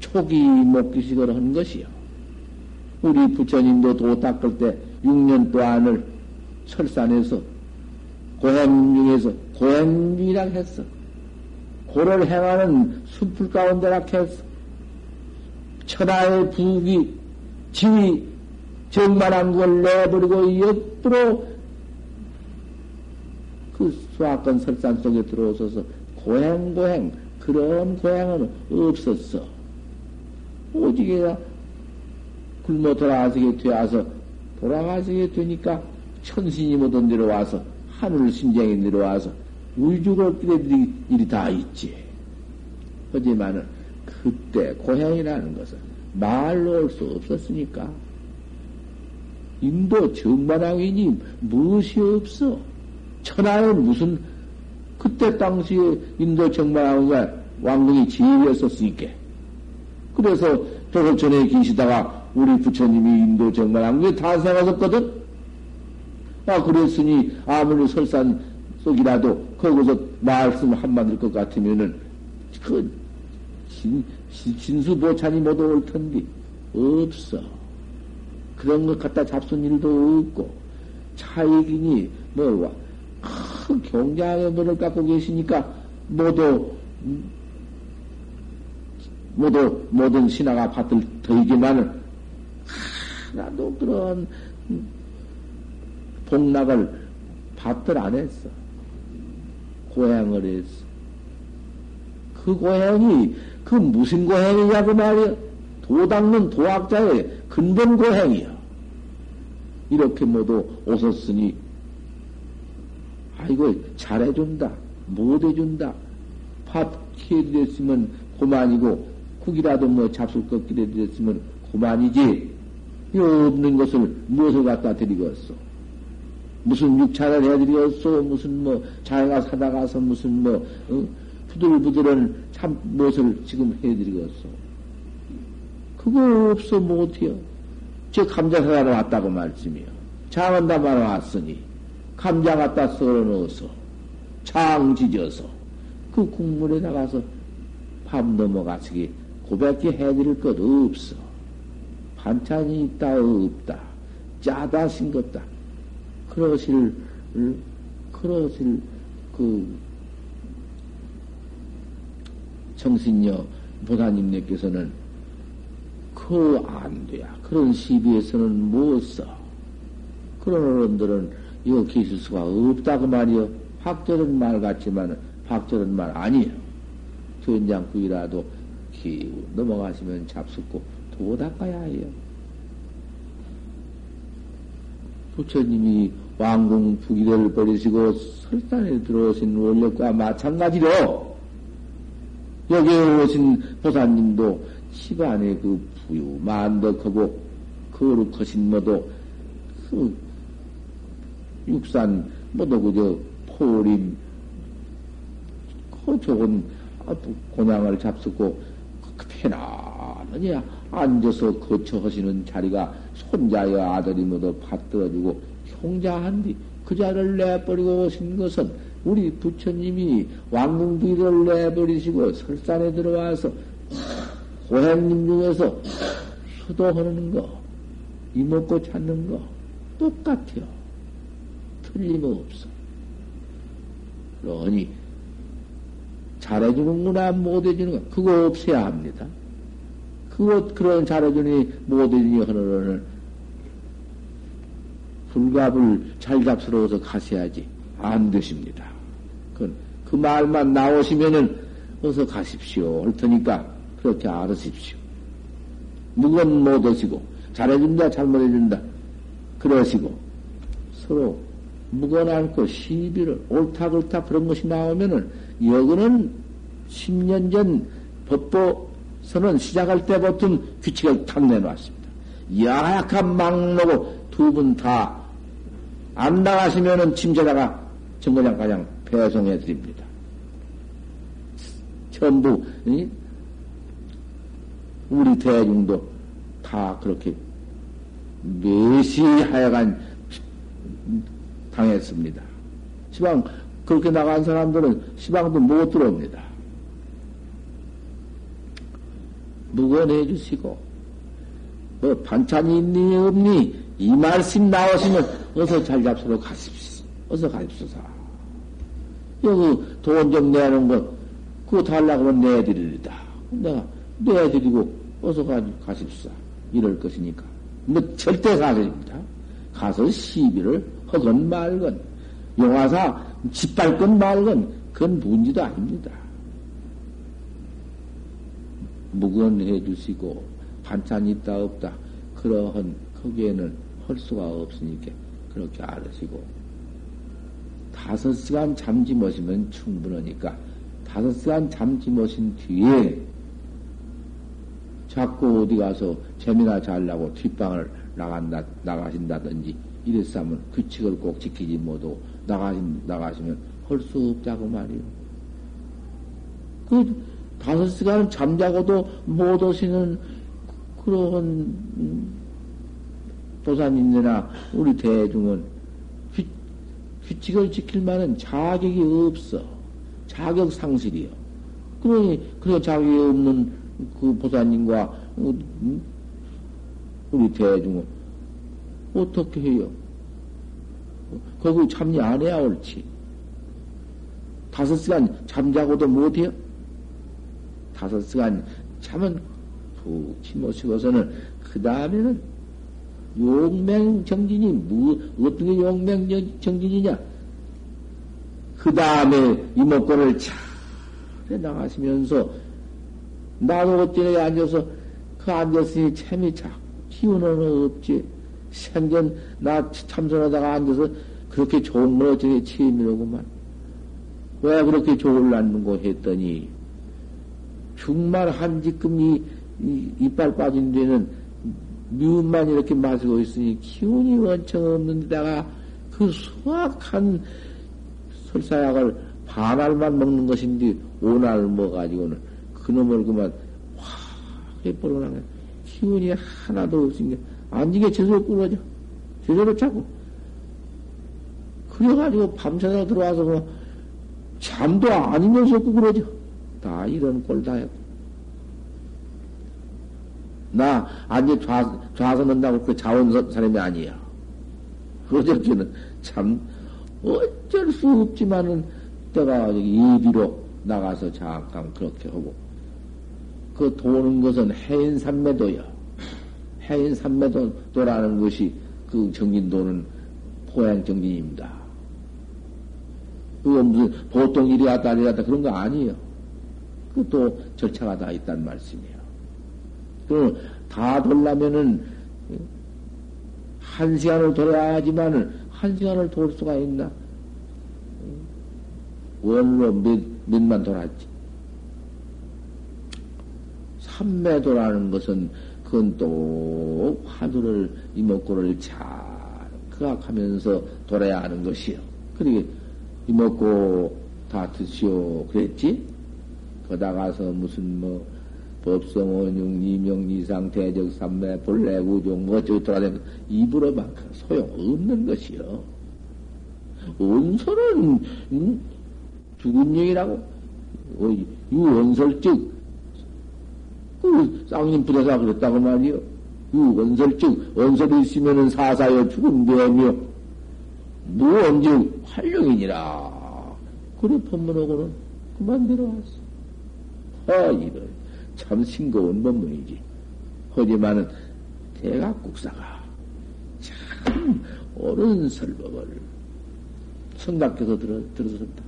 초기 목기식을 한 것이요. 우리 부처님도 도 닦을 때 6년 동안을 설산에서 고행 중에서 고행 중이라 했어. 고를 행하는 숲풀 가운데라 했어. 천하의 부귀, 지위, 정만한 걸 내버리고 옆으로 그 수학권 설산 속에 들어오셔서 고행, 고행, 그런 고행은 없었어. 오직에야 굶어 돌아가시게 되어서 돌아가시게 되니까 천신이 모든 데로 와서 하늘 심장에 내려와서 우주를 끼래들이 일이 다 있지. 하지만은 그때 고향이라는 것은 말로 할수 없었으니까 인도 정반왕이니 무엇이 없어. 천하에 무슨 그때 당시에 인도 정반왕이가 왕궁이 지휘했었으니까. 그래서 도를 전에 계시다가 우리 부처님이 인도 정반왕궁에 탄생하셨거든. 아 그랬으니 아무리 설산 속이라도 거기서 말씀 한마디일 것 같으면은 그 진, 진수 보찬이 못 올 텐데 없어. 그런 것 갖다 잡순 일도 없고 차익이니 뭐큰 경장의 뭐를 갖고 계시니까 모두 모두 모든 신하가 받을 터이지만은 하나도 그런 복락을 받들 안 했어. 고향을 했어. 그 고향이 그 무슨 고향이냐고 말이야. 도 닦는 도학자의 근본 고향이야. 이렇게 모두 오셨으니, 아이고, 잘해준다. 못해준다. 밥 키워드렸으면 고만이고, 국이라도 뭐 잡술 것 기대드렸으면 고만이지. 이 없는 것을 무엇을 갖다 드리겠어? 무슨 육차를 해드리겠어? 무슨 뭐, 자기가 사다 가서 무슨 뭐, 어? 부들부들한 참 무엇을 지금 해드리겠어? 그거 없어 못해요. 저 감자 사러 왔다고 말씀이요. 장한다 말아 왔으니 감자 갖다 썰어 넣어서 장 지져서 그 국물에 나가서 밥 넘어가시기 고백기 해드릴 것 없어. 반찬이 있다 없다. 짜다 싱겁다. 그러실 그러실 그 정신녀 보사님네께서는 그 안 돼야. 그런 시비에서는 못 써. 그런 어른들은 이거 계실 수가 없다고 말이요. 확절은 말 같지만 확절은 말 아니에요. 전장구이라도 기우 넘어가시면 잡숫고 도 닦아야 해요. 부처님이 왕궁 부기를 버리시고 설산에 들어오신 원력과 마찬가지로 여기에 오신 보사님도 집안에 그 부유 만덕하고 거룩하신 뭐도 그 육산 뭐도 그저 포림 그 좋은 고향을 잡수고 그 편안하게 앉아서 거처하시는 자리가 손자여 아들이 뭐도 받들어주고 형자한 뒤 그 자를 내버리고 오신 것은 우리 부처님이 왕궁비를 내버리시고 설산에 들어와서 고향님 중에서 수도하는 거, 이먹고 찾는 거 똑같아요. 틀림없어. 그러니 잘해주는구나 못해주는 거 그거 없애야 합니다. 그것 그런 잘해주니 못해주니 하는 불갑을 잘 잡스러워서 가셔야지 안 되십니다. 그, 그 말만 나오시면은 어서 가십시오. 할 테니까 그렇게 알으십시오. 무건 못 하시고, 잘해준다, 잘못해준다. 그러시고, 서로 그 시비를 옳다 그렇다 그런 것이 나오면은 여기는 10년 전 법보서는 시작할 때부터 규칙을 탁 내놓았습니다. 야약한 막로고 두 분 다 안 나가시면은 침체다가 정거장 가장 배송해 드립니다. 전부 우리 대중도 다 그렇게 매시하여간 당했습니다. 시방 그렇게 나간 사람들은 시방도 못 들어옵니다. 무건해 주시고 뭐 반찬이 있니 없니 이 말씀 나오시면 어서 잘 잡수러 가십시오. 어서 가십시오. 여기 돈 좀 내는 거 그거 달라고 하면 내드리리다. 내가 내드리고 어서 가, 가십시오. 이럴 것이니까. 뭐 절대 사실입니다. 가서 시비를 허건 말건 용화사 짓밟건 말건 그건 문제도 아닙니다. 무건해 주시고 반찬이 있다 없다 그러한 거기에는 할 수가 없으니까 그렇게 알으시고 다섯 시간 잠지 못이면 충분하니까 다섯 시간 잠지 못인 뒤에 자꾸 어디 가서 재미나 잘라고 뒷방을 나간다, 나가신다든지 이랬어 하면 규칙을 꼭 지키지 못하고 나가신, 나가시면 할 수 없다고 말이요. 그 다섯 시간 잠자고도 못 오시는 그런 도사님들이나 우리 대중은 규, 규칙을 지킬 만한 자격이 없어. 자격 상실이요. 그러니, 그래 자격이 없는 그 보사님과 우리 대중은 어떻게 해요? 거기 참여 안 해야 옳지. 다섯 시간 잠자고도 못해요? 다섯 시간 잠은 푹 치모시고서는 그 다음에는 용맹 정진이 뭐 어떤 게 용맹 정진이냐? 그 다음에 이목구를 잘 나가시면서 나도 어찌에 앉아서 그 앉았으니 참이 자 기운은 없지. 생전 나 참선하다가 앉아서 그렇게 좋은 걸 어쩌게 취임이로구만. 왜 그렇게 좋을랐는고 했더니 정말 한 지금 이, 이 이빨 빠진 데는 미운만 이렇게 마시고 있으니 기운이 원청 없는 데다가 그 수확한 설사약을 반알만 먹는 것인데 오날 먹어가지고는 그놈을 그만 확 해버려나가 기운이 하나도 없으니까 앉이게 제대로 끊어져. 제대로 자고. 그래가지고 밤새다 들어와서 뭐 잠도 아니면서 구부러져. 다 이런 꼴다 했고 나 앉아 좌, 좌서 는다고 그 자원 사람이 아니야. 어저께는 참 어쩔 수 없지만은 때가 예비로 나가서 잠깐 그렇게 하고 그 도는 것은 해인 삼매도요. 해인 삼매도라는 것이 그 정진도는 포양 정진입니다. 그거 무슨 보통 이리 왔다 왔다 그런 거 아니에요. 그것도 절차가 다 있단 말씀이에요. 그럼 다 돌려면은 한 시간을 돌아야지만은 한 시간을 돌 수가 있나? 원로 몇, 몇만 돌았지. 삼매도라는 것은 그건 또 화두를 이목구를 잘 그악하면서 돌아야 하는 것이요. 그러게 이목구 다 드시오 그랬지? 거다 가서 무슨 뭐 법성, 원흉, 이명, 이상, 대적, 삼매, 본래, 우종, 뭐, 어쩌고 돌아다니는 입으로만 소용없는 것이요. 원소는, 음, 죽은 얘기라고? 어, 이 원설즉, 그, 쌍님 부대사 그랬다고 말이요. 이 원설즉, 원설이 있으면은 사사여 죽은 배며, 무언즉 활용이니라. 그래, 법문하고는 그만 들어왔어. 아, 이런. 참 싱거운 법문이지. 하지만은 대각국사가 참 옳은 설법을 성각께서 들어, 들었었다.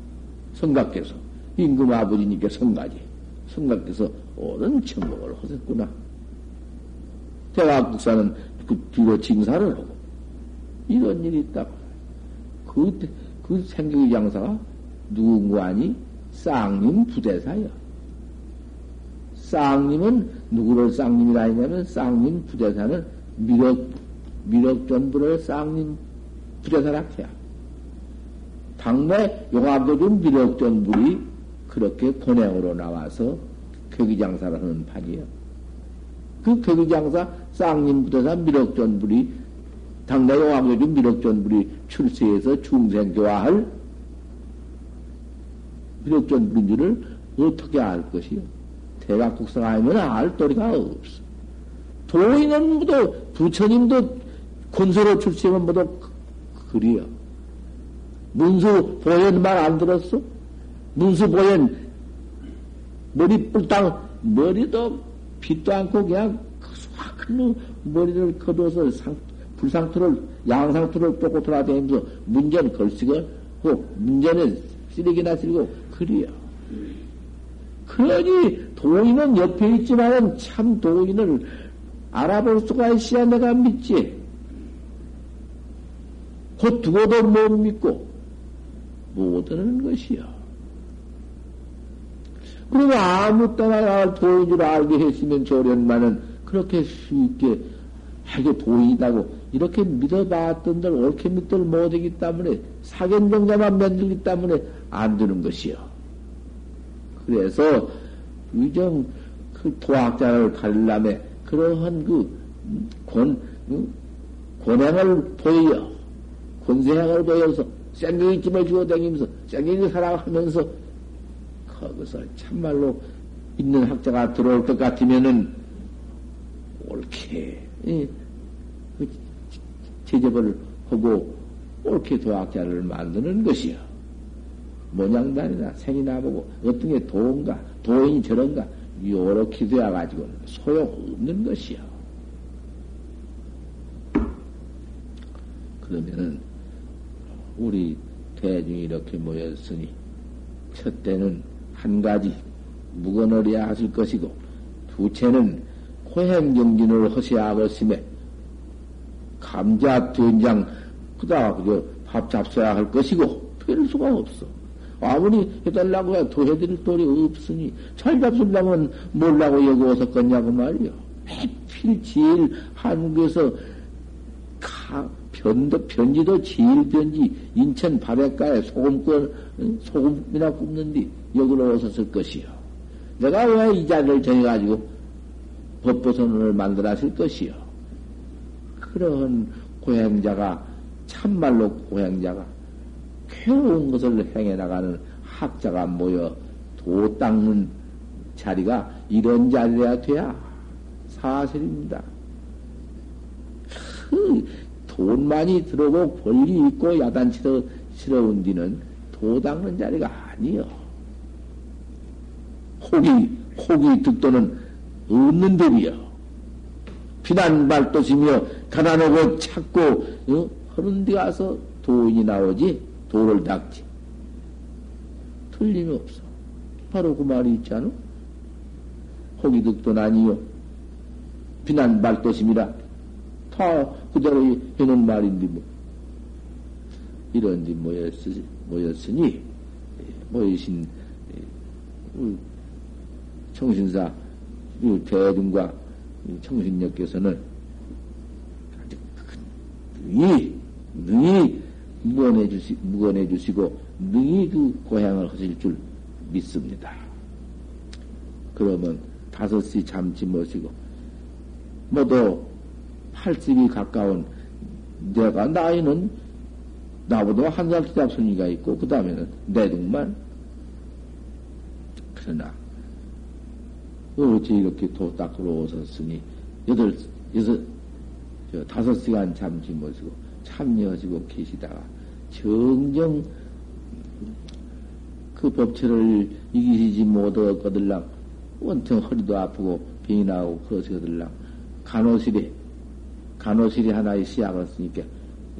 성각께서 임금 아버지니까 성가지. 성각께서 옳은 천목을 하셨구나. 대각국사는 그 뒤로 징사를 하고 이런 일이 있다고. 그, 그 생격의 장사가 누군가 아니? 쌍님 부대사야. 쌍님은 누구를 쌍님이라 했냐면 쌍님 부대사는 미륵, 미륵전부를 쌍님 부대사라 해야. 당내 용암도준 미륵전불이 그렇게 권행으로 나와서 격기장사를 하는 판이에요. 그 격기장사 쌍님 부대사 미륵전불이 당내 용암도준 미륵전불이 출세해서 중생교화할 미륵전불인 줄을 어떻게 알 것이요? 대각국상 아니면 알 도리가 없어. 도인은 모두 부처님도 권소로 출세면 모두 그리요. 문수 보현 말 안 들었어? 문수 보현 머리 뿔땅 머리도 빛도 않고 그냥 확큰 머리를 걷어서 상, 불상투를 양상투를 뽑고 돌아다니면서 문전 걸쓰고 문전에 쓰레기나 쓰고 그리요. 그러니 도인은 옆에 있지만은 참 도인을 알아볼 수가 있어야 내가 믿지. 곧 두고도 못 믿고 못 하는 것이야. 그리고 아무 때나 도인 줄 알게 했으면 조련만은 그렇게 쉽게 하게 도인이다고 이렇게 믿어봤던들 옳게 믿들 못하기 때문에 사견정자만 만들기 때문에 안 되는 것이요. 그래서 위정 그 도학자를 가리려면 그러한 그 권, 권행을 보여, 권세행을 보여서 생경이찜을 주고 다니면서 생경이 살아가면서 거기서 참말로 있는 학자가 들어올 것 같으면은 옳게 예, 그 제접을 하고 옳게 도학자를 만드는 것이요. 모양단이나 생이 나 보고 어떤 게 도인가 도인이 저런가 요렇게 되어가지고는 소용없는 것이요. 그러면은 우리 대중이 이렇게 모였으니 첫째는 한 가지 무건어리야 하실 것이고 두째는 고행정진을 허셔야 하겠음에 감자 된장 그다 그저 밥 잡숴야 할 것이고 별 수가 없어. 아무리 해달라고 해, 도 해드릴 돈이 없으니, 잘 잡수려면 뭘라고 여기 껐냐고 말이요. 해필 제일 한국에서 가, 변도, 변지도 제일 변지, 인천 바닷가에 소금권, 소금이나 굽는디, 여기로 쓸 것이요. 내가 왜 이 자리를 정해가지고 법보선언을 만들어 쓸 것이요. 그런 고행자가, 참말로 고행자가, 괴로운 것을 행해 나가는 학자가 모여 도 닦는 자리가 이런 자리야 돼야 사실입니다. 돈 많이 들어오고 권리 있고 야단치러스러운 뒤는 도 닦는 자리가 아니요. 혹이, 혹이 득도는 없는 데이요. 비난발도시며 가난하고 찾고 어? 하는 데 가서 돈이 나오지 도를 닦지. 틀림이 없어. 바로 그 말이 있지 않아? 호기 득도 아니요. 비난 말도심이라. 다 그대로 해놓은 말인데, 뭐. 이런 데 모였으, 모였으니, 예, 모이신, 예, 청신사, 대중과 청신역께서는 아주 능히, 능히 무언해 주시, 무언해 주시고, 능히 그 고향을 하실 줄 믿습니다. 그러면 다섯 시 잠지 모시고, 모두 80이 가까운 내가 나이는 나보다 한 살 기잡순이가 있고, 그 다음에는 내둥만. 그러나, 어찌 이렇게 도 닦으러 오셨으니, 여덟, 여섯, 저 다섯 시간 잠지 모시고, 참여하시고 계시다가, 정정 그 법체를 이기시지 못하거들랑 원통 허리도 아프고 병이 나고 그러시거들랑 간호실에 간호실이 시약을 쓰니까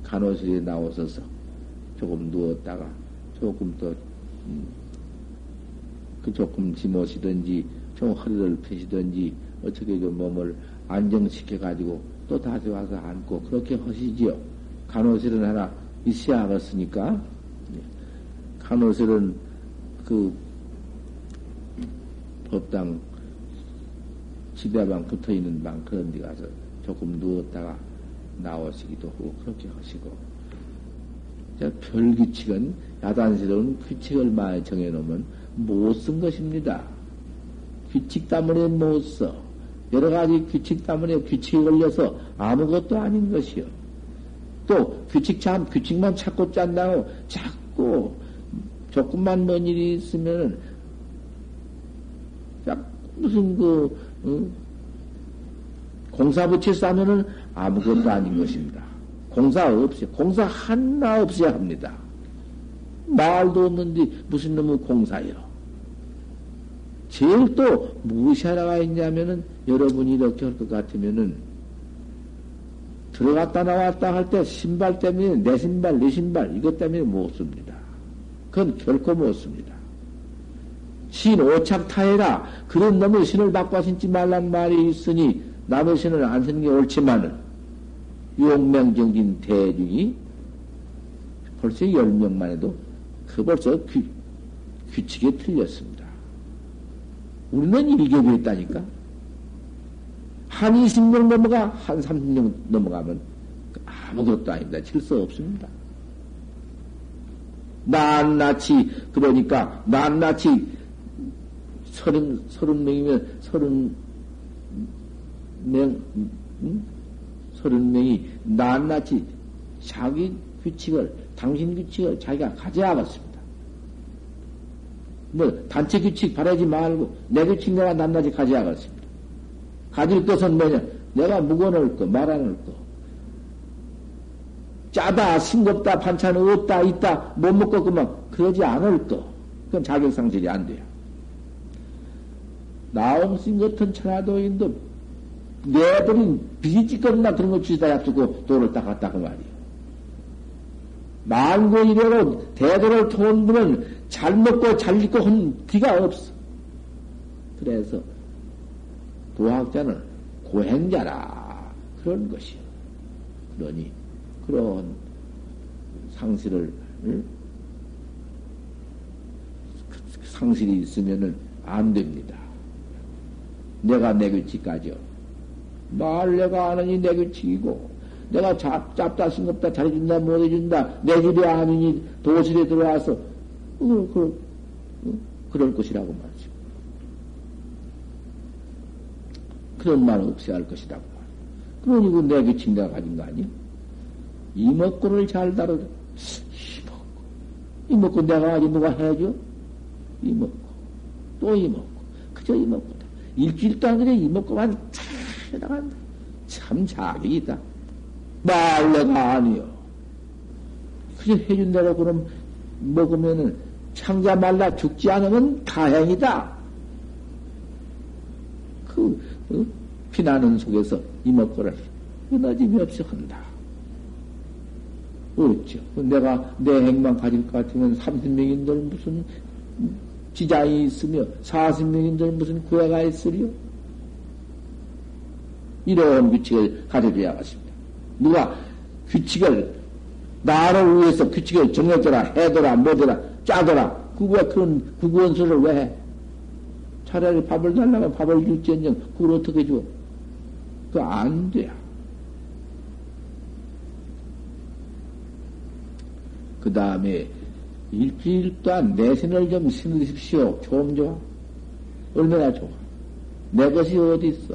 간호실에 나오셔서 조금 누웠다가 조금 또, 음, 그 조금 지모시든지 좀 허리를 펴시든지 어떻게 그 몸을 안정시켜 가지고 또 다시 와서 앉고 그렇게 하시지요. 간호실은 하나 있어야 하겠으니까, 간호설은 그 법당 지대방 붙어 있는 방 그런 데 가서 조금 누웠다가 나오시기도 하고 그렇게 하시고 별 규칙은 야단스러운 규칙을 많이 정해놓으면 못 쓴 것입니다. 규칙 때문에 못 써. 여러 가지 규칙 때문에 규칙이 걸려서 아무것도 아닌 것이요. 또 규칙 참 규칙만 찾고 짠다고 자꾸 조금만 뭔 일이 있으면은 무슨 그 응? 공사 붙여 싸면은 아무것도 아닌 것입니다. 공사 없이 공사 하나 없어야 합니다. 말도 없는데 무슨 놈의 공사요? 제일 또 무엇이 하나가 있냐면은 여러분이 이렇게 할 것 같으면은 들어갔다 나왔다 할 때 신발 때문에 내 신발, 내 신발 이것 때문에 못 씁니다. 그건 결코 못 씁니다. 신 오착 타해라 그런 놈의 신을 바꿔 신지 말란 말이 있으니 남의 신을 안 쓰는 게 옳지만은 용맹정진 대중이 벌써 열 명만 해도 그 벌써 규, 규칙에 틀렸습니다. 우리는 일ገብ이 했다니까. 한 20명 넘어가, 한 30명 넘어가면 아무것도 아닙니다. 질서 없습니다. 낱낱이, 그러니까, 낱낱이 서른, 서른 명이면 서른 명, 응? 서른 명이 낱낱이 자기 규칙을, 당신 규칙을 자기가 가져야겠습니다. 뭐, 단체 규칙 바라지 말고, 내 규칙 내가 낱낱이 가져야겠습니다. 가질 것은 뭐냐? 내가 묵어놓을 거, 말아놓을 거. 짜다, 싱겁다, 반찬 없다, 있다, 못 먹고 그만, 그러지 않을 거. 그건 자격상실이 안 돼요. 나옹신 같은 천하도인도 내버린 비지거나 그런 거 주시다 약두고 돌을 닦았다 그 말이에요. 만고 이래로 대도를 통한 분은 잘 먹고 잘 입고 한 기가 없어. 그래서 도학자는 고행자라 그런 것이요. 그러니 그런 상실을 응? 상실이 있으면은 안 됩니다. 내가 내 규칙까지요. 말 내가 아느니 내 규칙이고, 내가 잡, 잡다, 싱겁다, 잘해준다, 못해준다, 내 집이 아니니 도실에 들어와서, 어, 그, 어, 그럴 것이라고 말이죠. 그런 말 없어야 할 말이죠. 그러니 내 규칙 내가 가진 거 아니야? 이먹고를 잘 다루자. 이먹고. 이먹고 내가 가진 누가 해줘? 이먹고. 또 이먹고. 그저 이먹고. 일주일 동안에 이먹고만 잘 해나간다. 참 자격이다. 말 내가 아니요. 그저 해준다고 그럼 먹으면은 창자 말라 죽지 않으면 다행이다. 그, 어? 피나는 속에서 이먹고를 끊어짐이 없이 한다. 어쩌? 내가 내 행만 가질 것 같으면 30명인들 무슨 지장이 있으며 40명인들 무슨 구애가 있으리요? 이런 규칙을 가져줘야겠습니다. 누가 규칙을 나를 위해서 규칙을 정해더라, 해더라, 뭐더라, 짜더라. 그거 그런 구구원수를 왜 해? 차라리 밥을 달라면 밥을 줄지언정 그걸 어떻게 줘? 그거 안 돼. 그 다음에 일주일 동안 내신을 좀 신으십시오. 좀 좋아. 얼마나 좋아. 내 것이 어디 있어?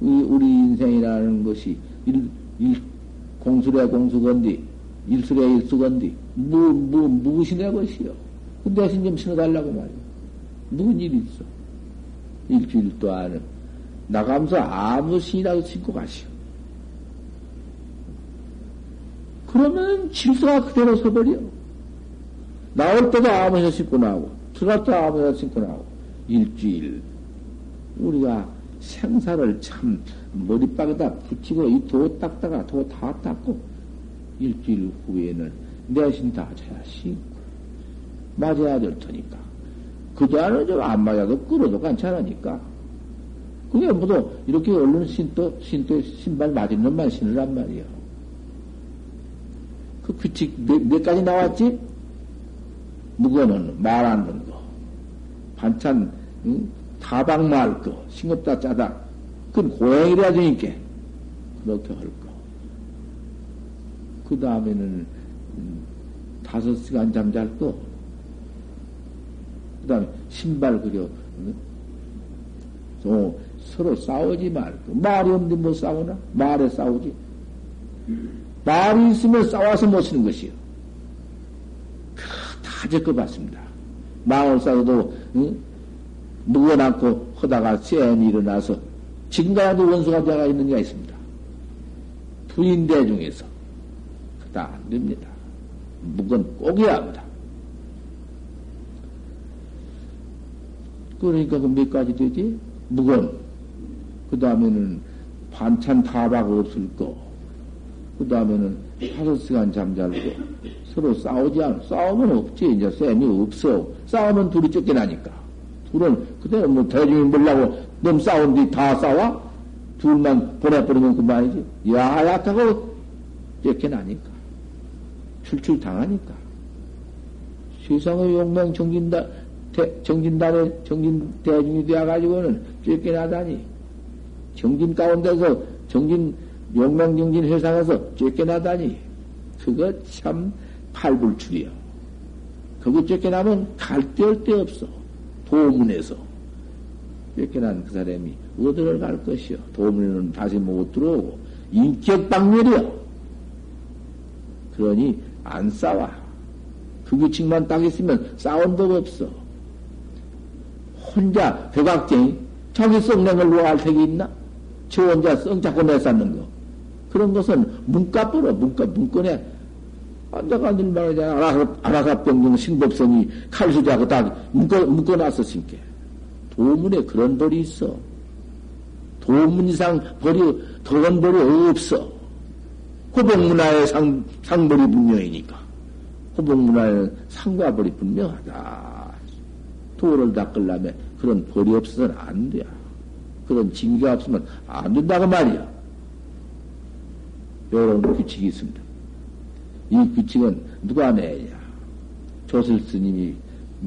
우리 인생이라는 것이 일, 일, 공수래 공수건디, 일수래 일수건디, 무, 무, 내 것이요? 그 대신 좀 신어달라고 말이야. 무슨 일이 있어? 일주일 동안은 나가면서 아무 신이라도 신고 가시오. 그러면 질서가 그대로 서버려. 나올 때도 아무나 씻고 나오고, 들어갔다 아무나 씻고 나오고, 일주일. 우리가 생사를 참 머리박에다 붙이고 이 도 닦다가 도 다 닦고, 일주일 후에는 내 신 다 자야 씻고, 맞아야 될 테니까. 그동안은 좀안 맞아도 끌어도 괜찮으니까. 그게 뭐도 이렇게 얼른 신도, 신도, 신발 맞은 놈만 신으란 말이야. 그 규칙 몇, 몇 가지 나왔지? 묵어는 말 안 듣는 거. 반찬, 응? 타박 말 거. 싱겁다 짜다. 그건 고양이라 되니까. 그렇게 할 거. 그 다음에는, 음, 다섯 시간 잠잘 거. 그 다음에 신발 그려. 응? 어, 서로 싸우지 말고. 말이 없는데 뭐 싸우나? 말에 싸우지. 말이 있으면 싸워서 못 쓰는 것이요. 다 겪어봤습니다. 마을 싸워도, 응? 묵어놨고 하다가 쌤이 일어나서 지금까지도 원수가 되가 있는 게 있습니다. 부인대 중에서. 그다 안 됩니다. 묵은 꼭이야 합니다. 그러니까 그 몇 가지 되지? 묵은. 그 다음에는 반찬 타박 없을 거. 그 다음에는 다섯 시간 잠잘 거. 서로 싸우지 않아. 싸우면 없지. 이제 쌤이 없어. 싸우면 둘이 쫓겨나니까. 둘은, 그때 뭐 대중이 몰라고 넌 싸운 뒤 다 싸워? 둘만 보내버리면 그만이지. 야 약하고 쫓겨나니까. 출출 당하니까. 세상의 용맹 정진다, 정진단에 정진 대중이 되어가지고는 쫓겨나다니. 정진 가운데서 정진, 용맹정진 회상에서 쫓겨나다니. 그거 참 팔불출이야. 거기 쫓겨나면 갈데 없어. 도문에서. 쫓겨난 그 사람이 어디를 갈 것이요. 도문에는 다시 못 들어오고, 인격방멸이요. 그러니 안 싸워. 그 규칙만 딱 있으면 싸운 법 없어. 혼자 백악쟁이 자기 썩냉을 놓아할 택이 있나? 저 혼자 썩 잡고 내쌓는 거. 그런 것은 문과벌어, 문과, 문건에 앉아가 늘 말하잖아. 아라사, 아라사병정 신법성이 칼수자고 다 묶어, 묶어놨었으니까. 도문에 그런 벌이 있어. 도문 이상 벌이, 더한 벌이 없어. 호복문화의 상, 상벌이 분명이니까. 호복문화의 상과벌이 분명하다. 도를 닦으려면 그런 벌이 없어서는 안 돼. 그런 징계가 없으면 안 된다고 말이야. 이런 규칙이 있습니다. 이 규칙은 누가 내냐? 조실 스님이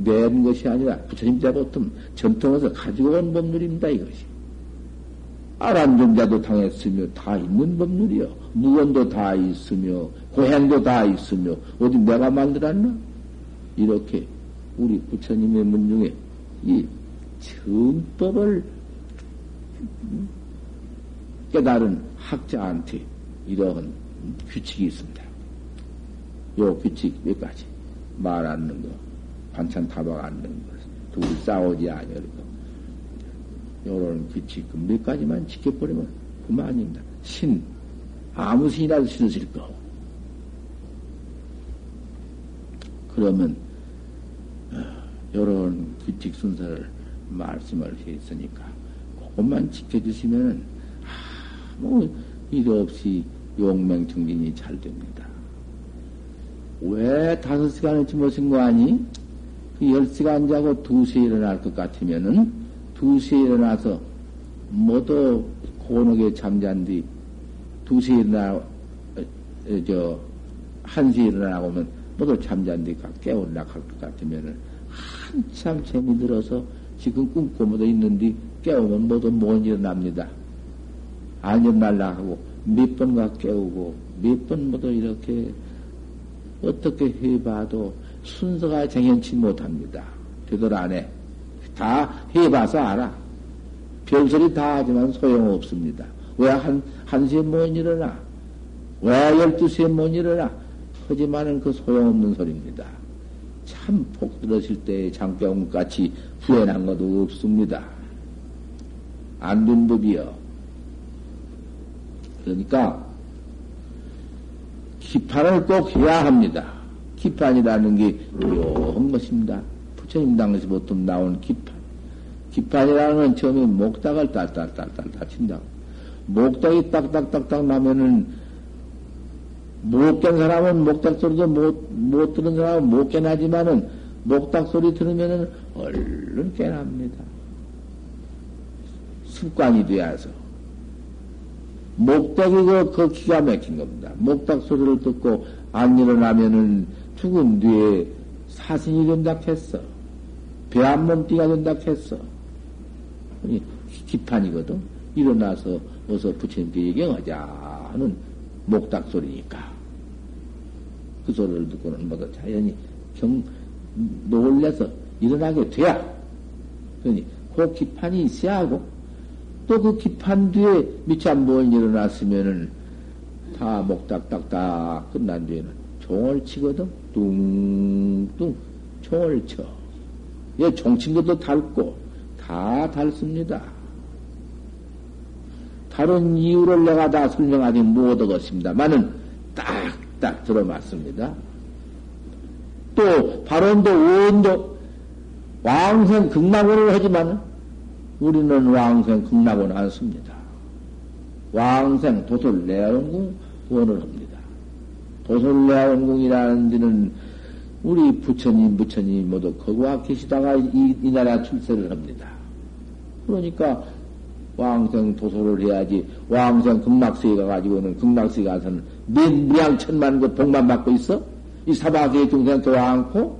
낸 것이 아니라 부처님 때부터 전통에서 가지고 온 법률입니다, 이것이. 아란존자도 당했으며 다 있는 법률이요. 무언도 다 있으며 고행도 다 있으며 어디 내가 만들었나? 이렇게 우리 부처님의 문 중에 이 정법을 깨달은 학자한테 이러한 규칙이 있습니다. 요 규칙 몇 가지. 말 않는 거, 반찬 타박 않는 거, 둘이 싸우지 아니할 거. 요런 규칙 몇 가지만 지켜버리면 그만입니다. 신, 아무 신이라도 신으실 거. 그러면, 요런 규칙 순서를 말씀을 했으니까, 그것만 지켜주시면, 아무 일 없이 용맹정진이 잘 됩니다. 왜 다섯 시간을 주무신 거 아니? 그 열 시간 자고 두 시에 일어날 것 같으면은 두 시에 일어나서 모두 고노게 잠잔 뒤 두 시에 일어나, 저, 한 시에 일어나고 면 모두 잠잔 뒤 깨어올라 할것 같으면은 한참 재미 들어서 지금 모두 있는데 깨우면 모두 못 일어납니다. 안 일어날라 하고 몇 번가 깨우고 몇 번 모두 이렇게 어떻게 해봐도 순서가 정연치 못합니다. 되돌 안 해. 다 해봐서 알아. 별소리 다 하지만 소용없습니다. 왜 한, 한시에 못 일어나? 왜 열두 시에 못 일어나? 하지만은 그 소용없는 소리입니다. 참 폭 들으실 때 장병 같이 후회난 것도 없습니다. 안 된 법이요. 그러니까 기판을 꼭 해야 합니다. 기판이라는 게 묘한 것입니다. 부처님 당시 보통 나온 기판. 기판이라는 건 처음에 목닥을 딸딸딸딸 다친다. 목닥이 딱딱딱딱 나면은 못 깬 사람은 목닥 소리도 못, 못 들은 사람은 못 깨나지만은 목닥 소리 들으면은 얼른 깨납니다. 습관이 되어서. 목닥이 그, 그 기가 막힌 겁니다. 목닥 소리를 듣고 안 일어나면은 죽은 뒤에 사신이 된다 했어. 배안 몸띠가 된다 했어. 기판이거든. 일어나서 어서 부처님께 얘기하자 하는 목닥 소리니까. 그 소리를 듣고는 뭐다 자연히 경, 놀래서 일어나게 돼야. 그러니 그 기판이 있어야 하고 또 그 기판 뒤에 미참 뭘 일어났으면은 다 목닥닥닥 끝난 뒤에는 종을 치거든. 뚱뚱 총을 쳐. 예, 종친 것도 닳고 다 닳습니다. 다른 이유를 내가 다 설명하지 못하겠습니다만은 딱 딱 들어맞습니다. 또 발언도 원도 왕생 극락원을 하지만 우리는 왕생 극락원 않습니다. 왕생 도솔 내원궁 원을 합니다. 도솔 내원궁이라는 데는 우리 부처님, 부처님 모두 거기와 계시다가 이, 이 나라 출세를 합니다. 그러니까 왕생 도소를 해야지 왕생 극락세에 가가지고는 극락세에 가서는 몇 무양천만 그 복만 받고 있어? 이 사바세의 중생 교화 않고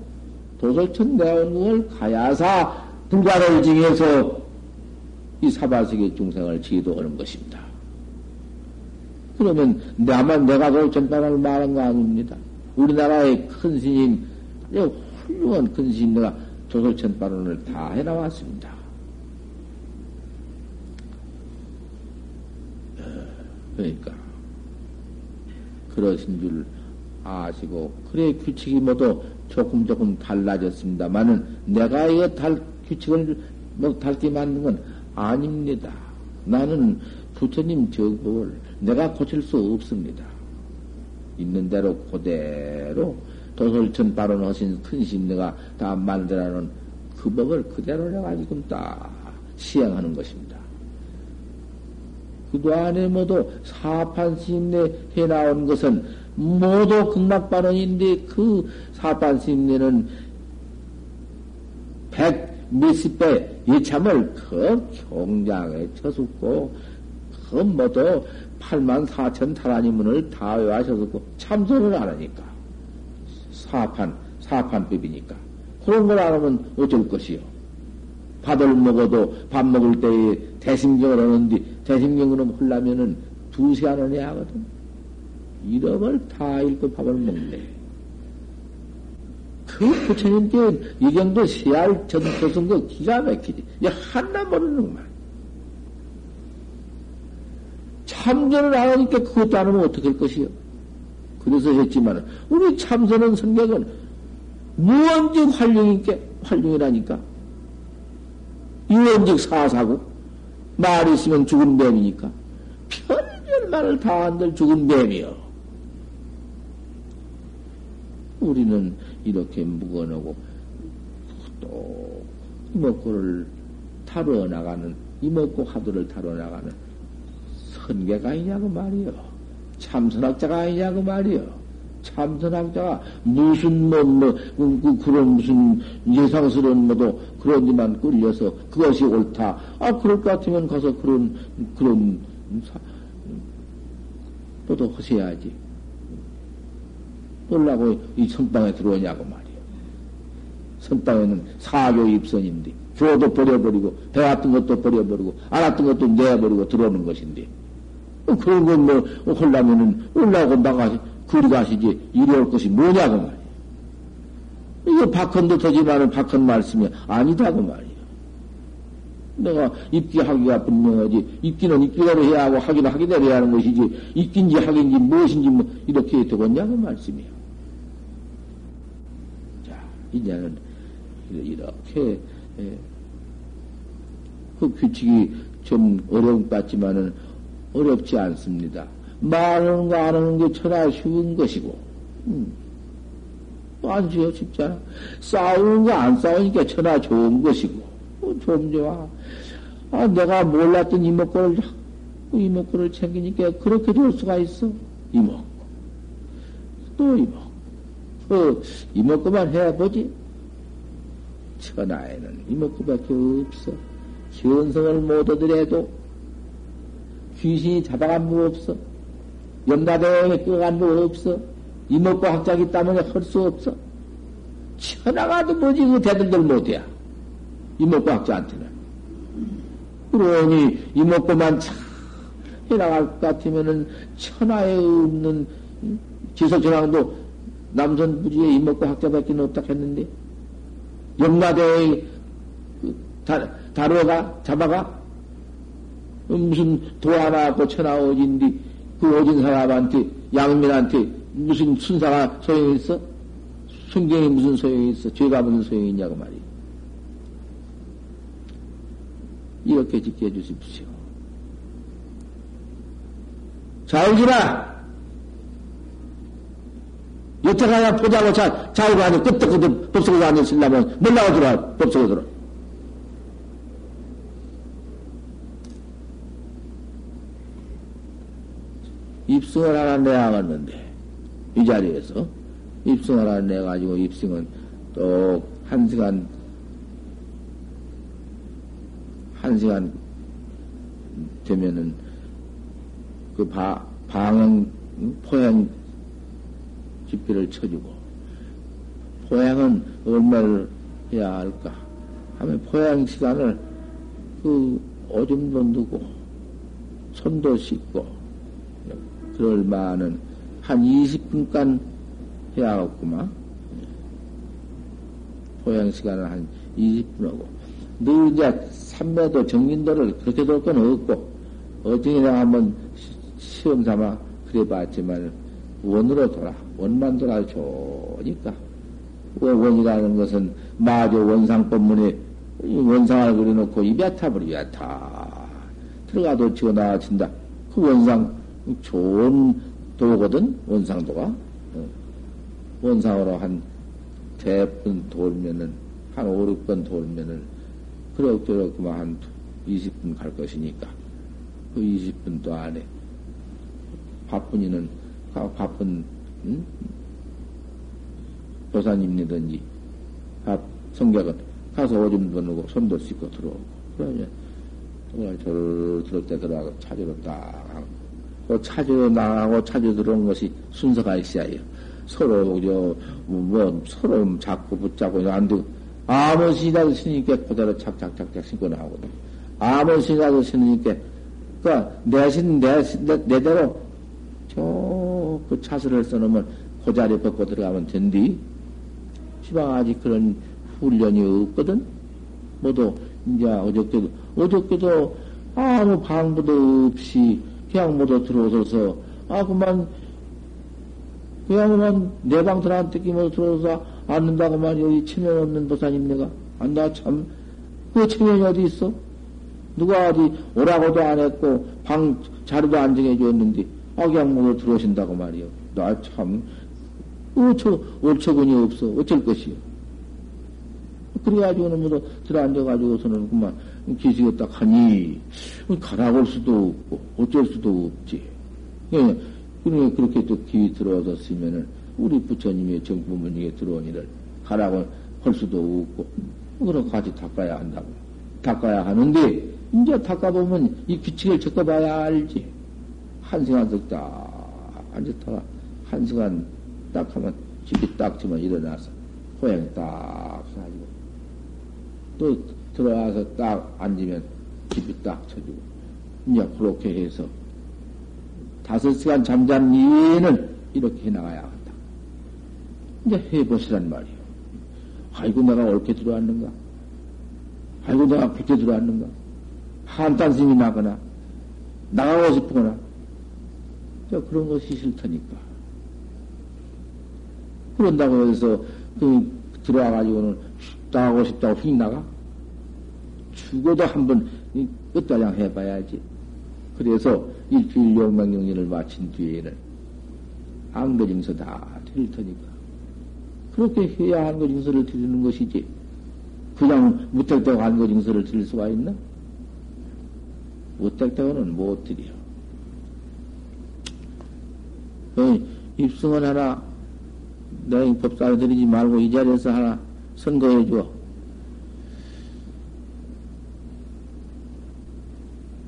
도솔천 내원궁을 가야사 불가를 징해서 이 사바세계 중생을 지도하는 것입니다. 그러면 나만 내가 도전단을 말한 거 아닙니다. 우리나라의 큰 스님, 훌륭한 큰 스님 내가 조솔천 발언을 다 해나왔습니다. 그러니까 그러신 줄 아시고 그래 규칙이 모두 조금 조금 달라졌습니다만은 내가 이거 달 규칙을 뭐 달게 만든 건 아닙니다. 나는 부처님 저걸 내가 고칠 수 없습니다. 있는 대로 그대로 도솔천 발언 하신 큰 신내가 다 만들어놓은 그 법을 그대로 내가 지금 딱 시행하는 것입니다. 그도 안에 모두 사판 스님네 해나온 것은 모두 극락발언인데 그 사판 스님네는 백 몇십 배 예참을 그 경장에 쳐숙고 그 모두 8만 4천 타라니문을 다 외하셔서 참선을 안 하니까 사판 사판법이니까 그런 걸 안 하면 어쩔 것이요. 밥을 먹어도 밥 먹을 때에 대심경을 하는데 대심경을 하려면은 두세 안을 해야 하거든. 이름을 다 읽고 밥을 먹네. 그 부처님께 이 정도 세알 전도승 거 기가 막히지. 이 하나 모르는 말. 참선을 안 하니까 그것도 안 하면 어떻게 할 것이요? 그래서 했지만, 우리 참선은 성격은 무언직 활용이니까, 활용이라니까. 유언직 사사고, 말 있으면 죽은 뱀이니까. 편별 말을 다 한들 죽은 뱀이요. 우리는 이렇게 묵어놓고, 또, 이목구를 타러 나가는, 이목구 하도를 타러 나가는 선계가 아니냐고 말이요. 참선학자가 아니냐고 말이요. 참선학자가 무슨 뭐, 뭐, 그, 그, 그런 무슨 예상스러운 뭐도 그런 데만 끌려서 그것이 옳다. 아, 그럴 것 같으면 가서 그런, 그런, 사, 또도 하셔야지. 놀라고 이 선방에 들어오냐고 말이요. 선방에는 사교 입선인데, 교도 버려버리고, 배웠던 것도 버려버리고, 알았던 것도 내버리고 들어오는 것인데, 어, 그런 건 뭐, 홀라면은 올라오고 나가시, 그리 가시지, 이리 올 것이 뭐냐고 말이야. 이거 박헌도 되지만은 박헌 말씀이 아니다고 말이야. 내가 입기하기가 분명하지, 입기는 입기대로 해야 하고, 하기는 하기대로 해야 하는 것이지, 입기인지 하기인지 무엇인지 뭐, 이렇게 되겠냐고 말씀이야. 자, 이제는, 이렇게, 예, 그 규칙이 좀 어려운 것 같지만은, 어렵지 않습니다. 말하는 거 안 하는 게 천하 쉬운 것이고, 음. 안 쉬워 쉽잖아. 싸우는 거 안 싸우니까 천하 좋은 것이고, 어, 좀 좋아. 아, 내가 몰랐던 이목구를, 이목구를 챙기니까 그렇게 될 수가 있어. 이목구. 또 이목구. 그 이목구만 해보지. 천하에는 이목구밖에 없어. 현성을 못 얻으래도 귀신이 잡아간 뭐 없어. 염라대에 끌어간 뭐 없어. 이목구 학자기 때문에 할 수 없어. 천하가도 뭐지, 그 대들들 못해. 이목구 학자한테는. 그러니 이목구만 참 해나갈 것 같으면은 천하에 없는 지석전왕도 남선 부지에 이목구 학자밖에 없다 했는데, 염라대에 그 다, 루어가 잡아가? 무슨 도 하나 갖고 천하 오진디, 그 오진 사람한테, 양민한테 무슨 순사가 소용이 있어? 순경이 무슨 소용이 있어? 죄가 무슨 소용이 있냐고 말이야. 이렇게 지켜주십시오. 자울지라! 여태 가야 포자고 자, 자우가 아니 끄떡끄떡 법석에 앉으시려면 몰라고 들어와, 들어. 입승을 하나 내야겠는데, 이 자리에서 입승을 하나 내가지고 입승은 또 한 시간, 한 시간 되면은 그 바, 방행, 포행 집비를 쳐주고, 포행은 얼마를 해야 할까? 하면 포행 시간을 그 오줌도 누고, 손도 씻고, 그럴 만은 한 20분간 해야겠구만. 포양 시간을 한 20분 하고. 늘 이제 삼매도 정진도를 그렇게 돌 건 없고, 내가 한번 시험 삼아 그래 봤지만, 원으로 돌아. 원만 돌아 좋으니까. 원이라는 것은 마저 원상법문에 원상을 그려놓고 입에 타버리야 다. 들어가도 지어 나와진다. 그 원상, 좋은 도거든, 원상도가. 어. 원상으로 한 대분 돌면은, 한 5, 6번 돌면은, 그럭저럭 그만 한 20분 갈 것이니까, 그 20분 도 안에, 바쁜 이는, 바쁜, 응? 보사님이든지, 밥, 성격은 가서 오줌 누고 손도 씻고 들어오고, 그러면, 정말 저를 들을 때 들어가고 찾으러 딱 하고, 또 찾으러 나가고 찾으러 들어온 것이 순서가 있어야 해요. 서로, 저, 뭐, 서로 자꾸 붙잡고 안 되고, 아무 시라도 신으니까 그대로 착착착착 신고 나오거든. 아무 시라도 신으니까, 그니까, 내 신, 내, 내, 내대로, 저, 그 차수를 써놓으면 그 자리에 벗고 들어가면 된디. 시방 아직 그런 훈련이 없거든? 모두, 이제 어저께도, 어저께도 아무 방부도 없이 모두 들어오셔서, 아, 그만, 그냥 그만 내 방 들어한테 끼면 들어오서 앉는다고 만 여기 체면 없는 보사님 내가. 안나 참, 그 체면이 어디 있어? 누가 어디 오라고도 안 했고, 방 자리도 안 정해줬는데, 아, 그냥 모두 들어오신다고 말이요. 나 참, 어처, 어처군이 없어. 어쩔 것이요. 그래가지고는 모두 들어 앉아가지고서는 그만 기지가 딱 하니, 가라고 할 수도 없고, 어쩔 수도 없지. 예, 그러니 그렇게 또 기위 들어왔었으면은, 우리 부처님의 정부문에게 들어온 일을 가라고 할 수도 없고, 그럼 같이 닦아야 한다고. 닦아야 하는데, 이제 닦아보면 이 규칙을 적어봐야 알지. 한 시간 딱 앉았다가, 한 시간 딱 하면, 집이 딱 치면 일어나서, 호양이 딱 사지고, 또 들어와서 딱 앉으면 집이 딱 쳐주고, 이제 그렇게 해서 다섯 시간 잠잔 이에는 이렇게 해나가야 한다. 이제 해보시란 말이요. 아이고, 내가 옳게 들어왔는가? 아이고, 내가 그렇게 들어왔는가? 한탄심이 나거나, 나가고 싶거나, 그런 것이 싫다니까. 그런다고 해서, 그, 들어와가지고는 나가고 싶다고 휙 나가? 죽어도 한번 끝달량 해봐야지. 그래서 일주일 용맹경전을 마친 뒤에는 안거징서 다 드릴 테니까. 그렇게 해야 안거징서를 드리는 것이지. 그냥 무택대고 안거징서를 드릴 수가 있나? 무택대고는 못 드려. 입승은 하나, 내 법사를 드리지 말고 이 자리에서 하나 선거해 줘.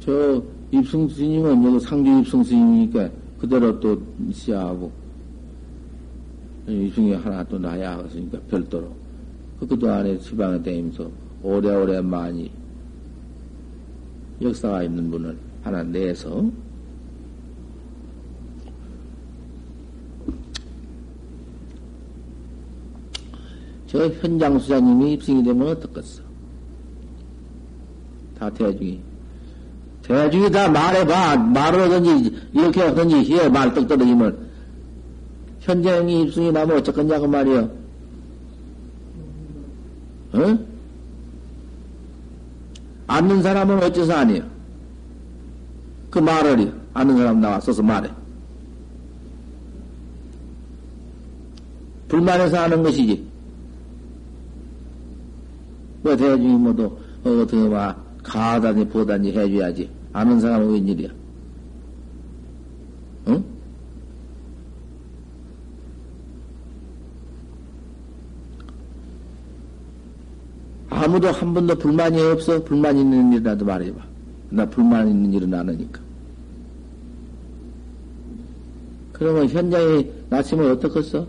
저 입승 스님은 여기 상주 입승 스님이니까 그대로 또 시야하고 입승이 하나 또 나야 하으니까 별도로 그것도 안에 지방에 다니면서 오래오래 많이 역사가 있는 분을 하나 내서 저 현장 수장님이 입승이 되면 어떻겠어? 다 대중이. 대중이 다 말해봐. 말을 하든지, 이렇게 하든지, 해. 말떡 떨어지면. 현장이 입승이 나면 어쩌겠냐고 말이요. 어? 아는 사람은 어째서 아니에요? 그 말을, 아는 사람 나왔어서 말해. 불만해서 하는 것이지. 왜 대중이 모두 어, 어떻게 막 가다니 보다니 해줘야지. 아는 사람은 웬일이야? 응? 아무도 한 번도 불만이 없어? 불만 있는 일이라도 말해봐. 나 불만 있는 일은 아으니까. 그러면 현장에 나치면 어떡했어?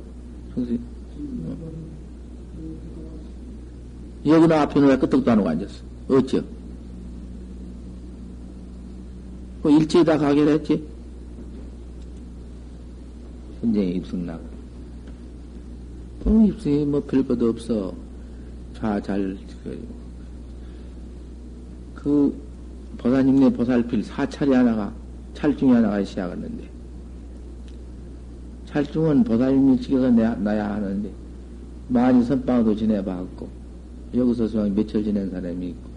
여기나 앞에는 왜 끄떡도 안 하고 앉았어? 어쩌? 뭐 일제히 다 가게 했지? 현장에 입승 나고. 뭐 입승이 뭐 별것도 없어. 자, 잘, 그, 보사님네 보살필 사찰이 하나가, 찰중이 하나가 시작했는데, 찰중은 보사님이 찍어서 나야 하는데, 많이 선방도 지내봤고, 여기서 며칠 지낸 사람이 있고,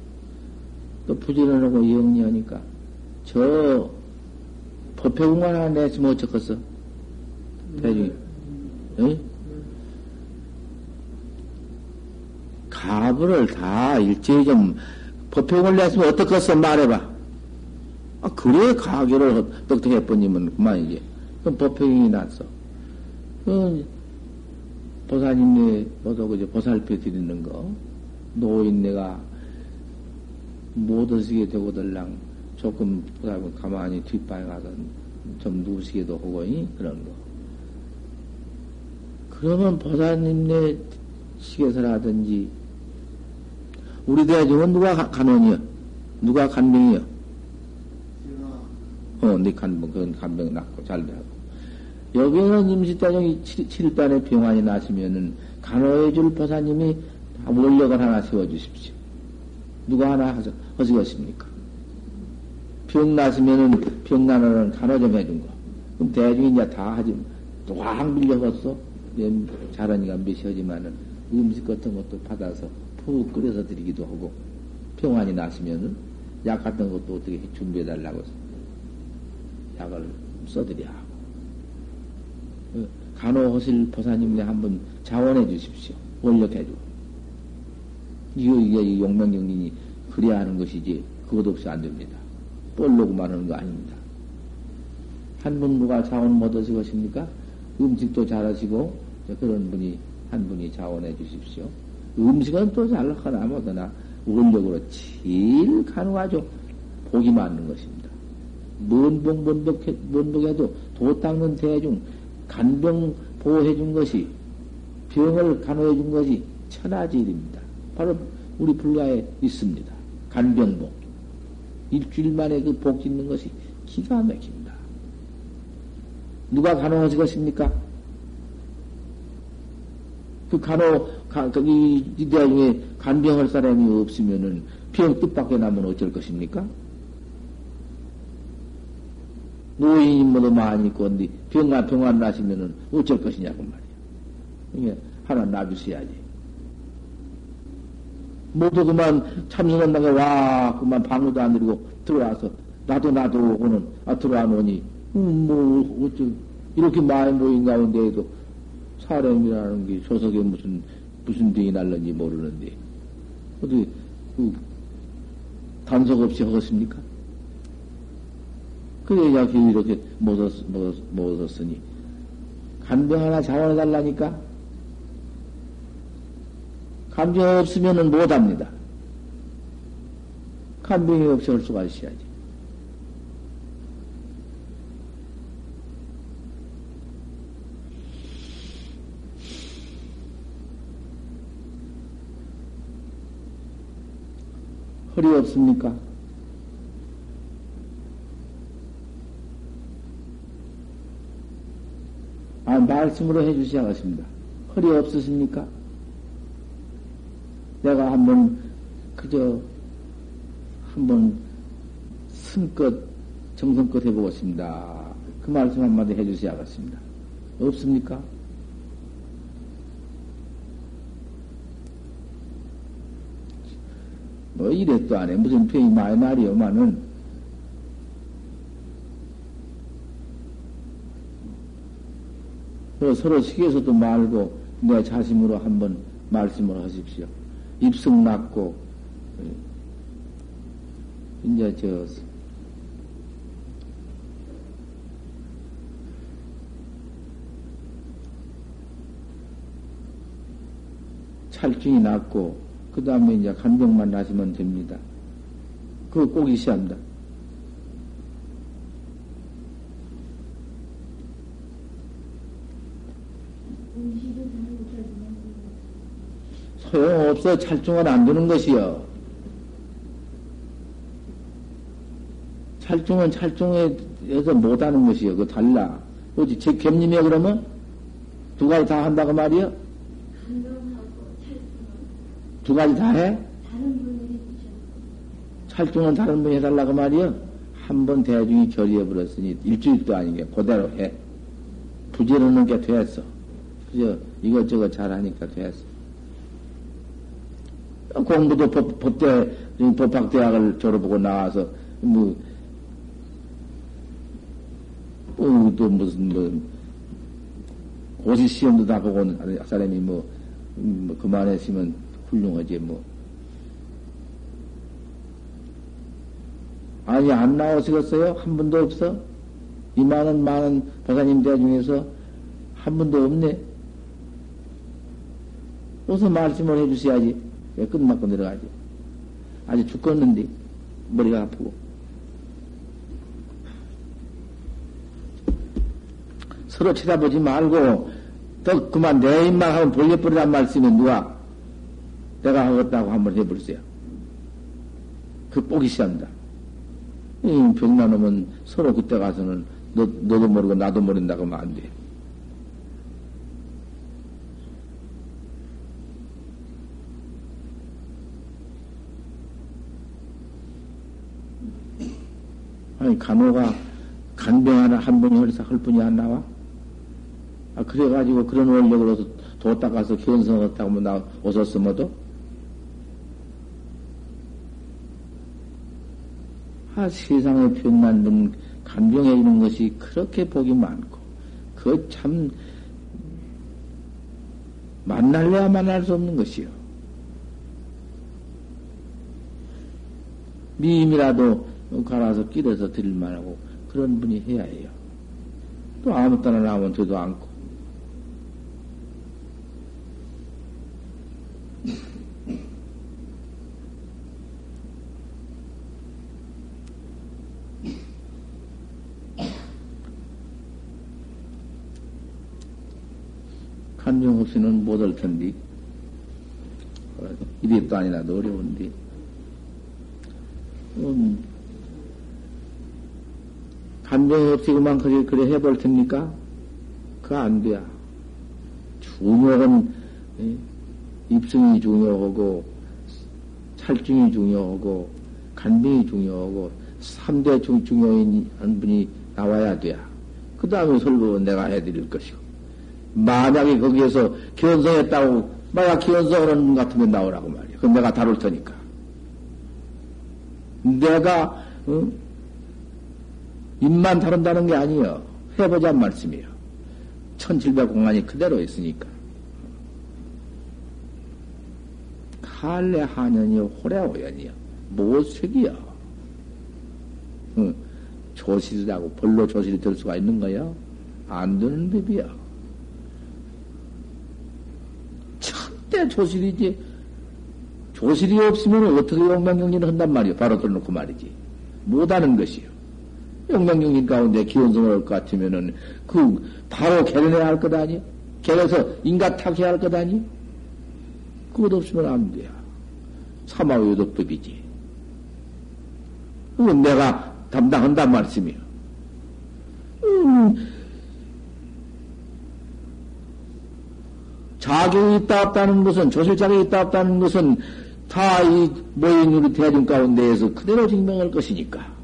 또 부지런하고 영리하니까, 저, 법회공간 하나 냈으면 어쩌겠어? 대중이. 응? 가부를 다 일제히 좀 법회공을 냈으면 어떻겠어? 말해봐. 아, 그래, 가교를 어떻게 해버리면 그만이지. 그럼 법회공이 났어. 그, 보살님네, 보도 그저 보살펴 드리는 거. 노인 네가 못 얻으게 되고들랑 조금 보다보 가만히 뒷방에 가서 좀 누우시게도 하고 그런 거. 그러면 보사님네 시계서라든지 우리 대중은 누가 간원이야? 누가 간병이야? 어, 네 간병, 그건 간병 낫고 잘 되고. 여기는 임시대중이 7단의 병환이 나시면은 간호해 줄 보사님이 원력을 하나 세워주십시오. 누가 하나 하서, 하시겠습니까? 병 났으면은 병 나는 간호 좀 해준 거. 그럼 대중이 이제 다 하지. 또확 밀려갔어. 잘하니까 몇이지만은 음식 같은 것도 받아서 푹 끓여서 드리기도 하고 병환이 났으면은 약 같은 것도 어떻게 준비해 달라고 약을 써드려 하고 그 간호하실 보사님네 한번 자원해 주십시오. 원력해 주고. 이거, 이게 용맹경린이 그래야 하는 것이지, 그것 없이 안 됩니다. 뻘로고만 하는 거 아닙니다. 한분 누가 자원 못 얻으실 것입니까? 음식도 잘하시고, 그런 분이, 한 분이 자원해 주십시오. 음식은 또 잘하나 못하나, 원력으로 제일 가능하죠. 복이 맞는 것입니다. 먼복, 먼복, 먼복해도 도 닦는 대중, 간병 보호해 준 것이, 병을 간호해 준 것이 천하지일입니다. 바로 우리 불가에 있습니다. 간병복. 일주일 만에 그 복 짓는 것이 기가 막힙니다. 누가 간호하실 것입니까? 그 간호, 가, 거기, 이대 중에 간병할 사람이 없으면은 병 뜻밖에 나면 어쩔 것입니까? 노인이 뭐도 많이 있고, 근데 병아, 병안 나시면은 어쩔 것이냐고 말이야. 이게 하나 놔주셔야지. 모두 그만 참선한다고 와 그만 방문도 안 드리고 들어와서 나도 나도 오는 아 들어와 놓으니. 음, 뭐 어쩌 이렇게 많이 모인 가운데에도 사람이라는 게 조석에 무슨 무슨 병이 날는지 모르는데. 어디 그 단속 없이 하겠습니까? 그래 야 이렇게 얻었으니. 간병 하나 자원해 달라니까 감정이 없으면 못 합니다. 감정이 없을 수가 있어야지. 허리 없습니까? 아, 말씀으로 해주셔야겠습니다. 허리 없으십니까? 내가 한번, 그저, 한번, 승껏, 정성껏 해보겠습니다. 그 말씀 한마디 해주셔야겠습니다. 없습니까? 뭐 이랬도 안 해. 무슨 병이 많이 말이요만은 서로 시계에서도 말고 내 자신으로 한번 말씀을 하십시오. 입승 났고 이제 저 찰증이 났고 그 다음에 이제 간병만 나시면 됩니다. 그거 꼭 있어야 한다. 소용없어. 찰중은 안 되는 것이요. 찰중은 찰중에서 못하는 것이요. 그거 달라. 어디 제 겹님이야 그러면? 두 가지 다 한다고 말이요? 두 가지 다 해? 찰중은 다른 분이 해달라고 말이요? 한 번 대중이 결의해버렸으니 일주일도 아니게 그대로 해. 부지런한 게 됐어. 그저 이것저것 잘하니까 됐어. 공부도 법, 법대, 법학대학을 졸업하고 나와서, 뭐, 어, 또 무슨, 뭐, 고시 시험도 다 보고 온 사람이 뭐, 음, 뭐 그만했으면 훌륭하지, 뭐. 아니, 안 나오시겠어요? 한 분도 없어? 이 많은, 많은 보사님들 중에서 한 분도 없네? 어서 말씀을 해주셔야지. 왜 끝맞고 내려가지? 아주 죽겠는데, 머리가 아프고. 서로 쳐다보지 말고, 또 그만 내 입만 하면 벌려버리란 말씀이 누가 내가 하겠다고 한번 해보세요. 그 꼭이 시한다. 놈은 서로 그때 가서는 너, 너도 모르고 나도 모른다고 하면 안 돼. 아니, 간호가 간병 하나, 한 분이 헐사, 할 분이 안 나와? 아, 그래가지고 그런 원력으로 뒀다 가서 견성했다고 하면 나 오셨으면도? 아, 세상에 병난 분, 간병해 주는 것이 그렇게 복이 많고, 그 참, 만날래야 만날 수 없는 것이요. 미임이라도 갈아서 끼려서 드릴 만하고, 그런 분이 해야 해요. 또 아무 때나 나오면 되도 않고. 간용 없이는 못올 텐데. 이리도 아니라도 어려운데. 음, 간병 없이 그만 그래, 그래 해볼 테니까? 그거 안 돼야. 중요한, 입승이 중요하고, 찰중이 중요하고, 간병이 중요하고, 3대 중, 중요인 한 분이 나와야 돼야. 그 다음에 설법은 내가 해드릴 것이고. 만약에 거기에서 견성했다고, 만약 견성하는 분 같으면 나오라고 말이야. 그럼 내가 다룰 테니까. 내가, 어? 입만 다룬다는 게 아니여. 해보자는 말씀이요. 1700 공안이 그대로 있으니까. 칼레 한연이요, 호래 오연이요. 모색이요. 응. 조실이라고 벌로 조실이 될 수가 있는 거요? 안 되는 법이요. 첫대 조실이지. 조실이 없으면 어떻게 용맹경진을 한단 말이요? 바로 들어놓고 말이지. 못하는 것이요. 영맹경진 가운데 기원성을 할것 같으면은, 그, 바로 개련해야 할 것 아니? 개려서 인가 탁해야 할 것 아니? 그것 없으면 안 돼요. 사마의도법이지. 그건 내가 담당한단 말씀이요. 음, 자격이 있다 없다는 것은, 조실 자격이 있다 없다는 것은 다 이 모인 우리 대중 가운데에서 그대로 증명할 것이니까.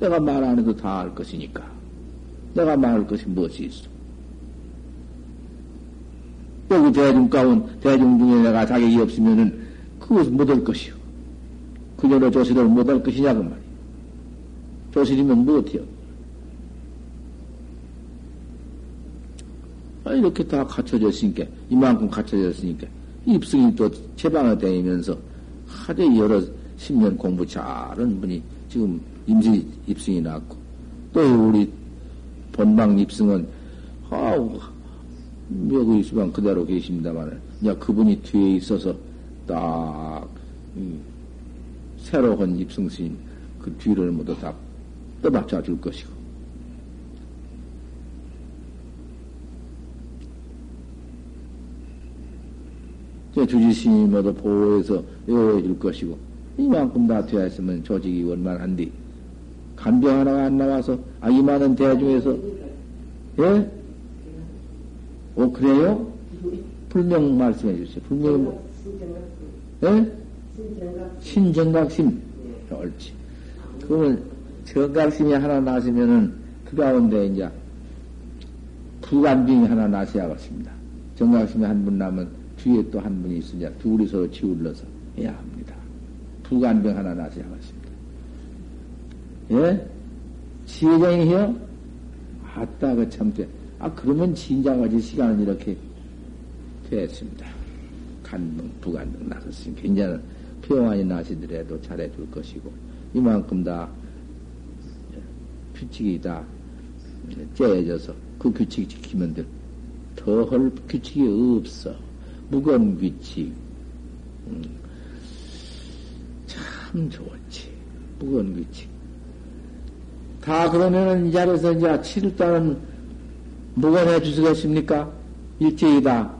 내가 말 안 해도 다 알 것이니까. 내가 말할 것이 무엇이 있어? 여기 대중 가운, 대중 중에 내가 자격이 없으면은 그것을 못할 것이요. 그녀로 조실을 못할 것이냐, 그 말이야. 조실이면 못해요. 아, 이렇게 다 갖춰졌으니까, 이만큼 갖춰졌으니까, 입승이 또 제방을 다니면서 하도 여러 십년 공부 잘하는 분이 지금 임시 입승이 났고, 또 우리 본방 입승은, 아우, 여기 있으면 그대로 계십니다만, 이제 그분이 뒤에 있어서 딱, 음, 새로운 입승신 그 뒤를 모두 다 떠받쳐 줄 것이고, 주지신이 모두 보호해서 요해 줄 것이고, 이만큼 다 되어 있으면 조직이 원만한데, 간병 하나가 안 나와서, 아, 이 많은 대중에서, 예? 오, 그래요? 불명 말씀해 주세요. 불명이 뭐, 예? 신정각심. 옳지. 그러면 정각심이 하나 나시면은 그 가운데 이제 부관빙이 하나 나셔야겠습니다. 정각심이 한분 나면 뒤에 또 한 분이 있으냐 둘이 서로 치울러서 해야 합니다. 부관병 하나 나셔야겠습니다. 예? 지혜정이요? 아따, 그 참, 돼. 아, 그러면 진작까지 시간은 이렇게 됐습니다. 간병, 부간병 나섰으니까, 이제는 평안이 나시더라도 잘해줄 것이고, 이만큼 다 규칙이 다 째져서 그 규칙 지키면 돼. 더할 규칙이 없어. 무거운 규칙. 음, 참 좋지. 무거운 규칙. 다 그러면은 이 자리에서 이제 7일단은 무건해 주시겠습니까? 일제이다.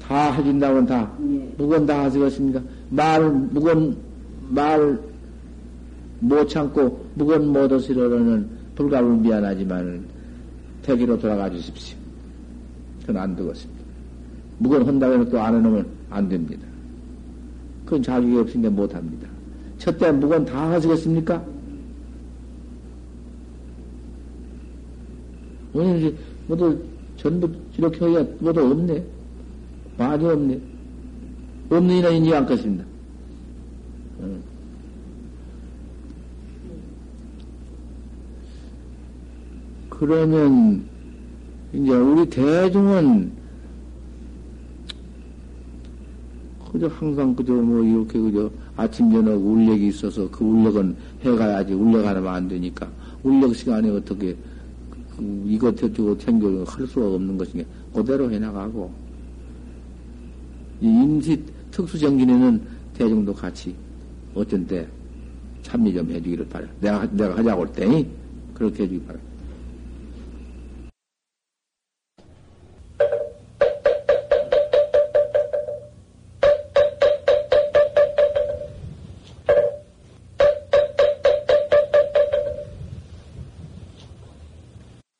다 해준다고는 다. 예. 무건 다 하시겠습니까? 말, 무건, 말 못 참고 무건 못 하시려는 불가불 미안하지만은 대기로 돌아가 주십시오. 그건 안 되겠습니다. 무건 한다고 해서 또안 해놓으면 안 됩니다. 그건 자격이 없으니까 못 합니다. 첫째 무건 다 하시겠습니까? 오늘 모두 전부 이렇게 하기가 모두 없네. 많이 없네. 없는 이는 인지 않겠습니다. 어. 그러면 이제 우리 대중은 그저 항상 그저 뭐 이렇게 그저 아침 저녁 울력이 있어서 그 울력은 해가야지 울력 하면 안 되니까 울력 시간에 어떻게 그 이것 해주고 챙겨 할 수가 없는 것이니 그대로 해나가고 임시 특수정진에는 대중도 같이 어쩐 때 참여 좀 해주기를 바라. 내가 내가 하자고 할 때니 그렇게 해주기 바라.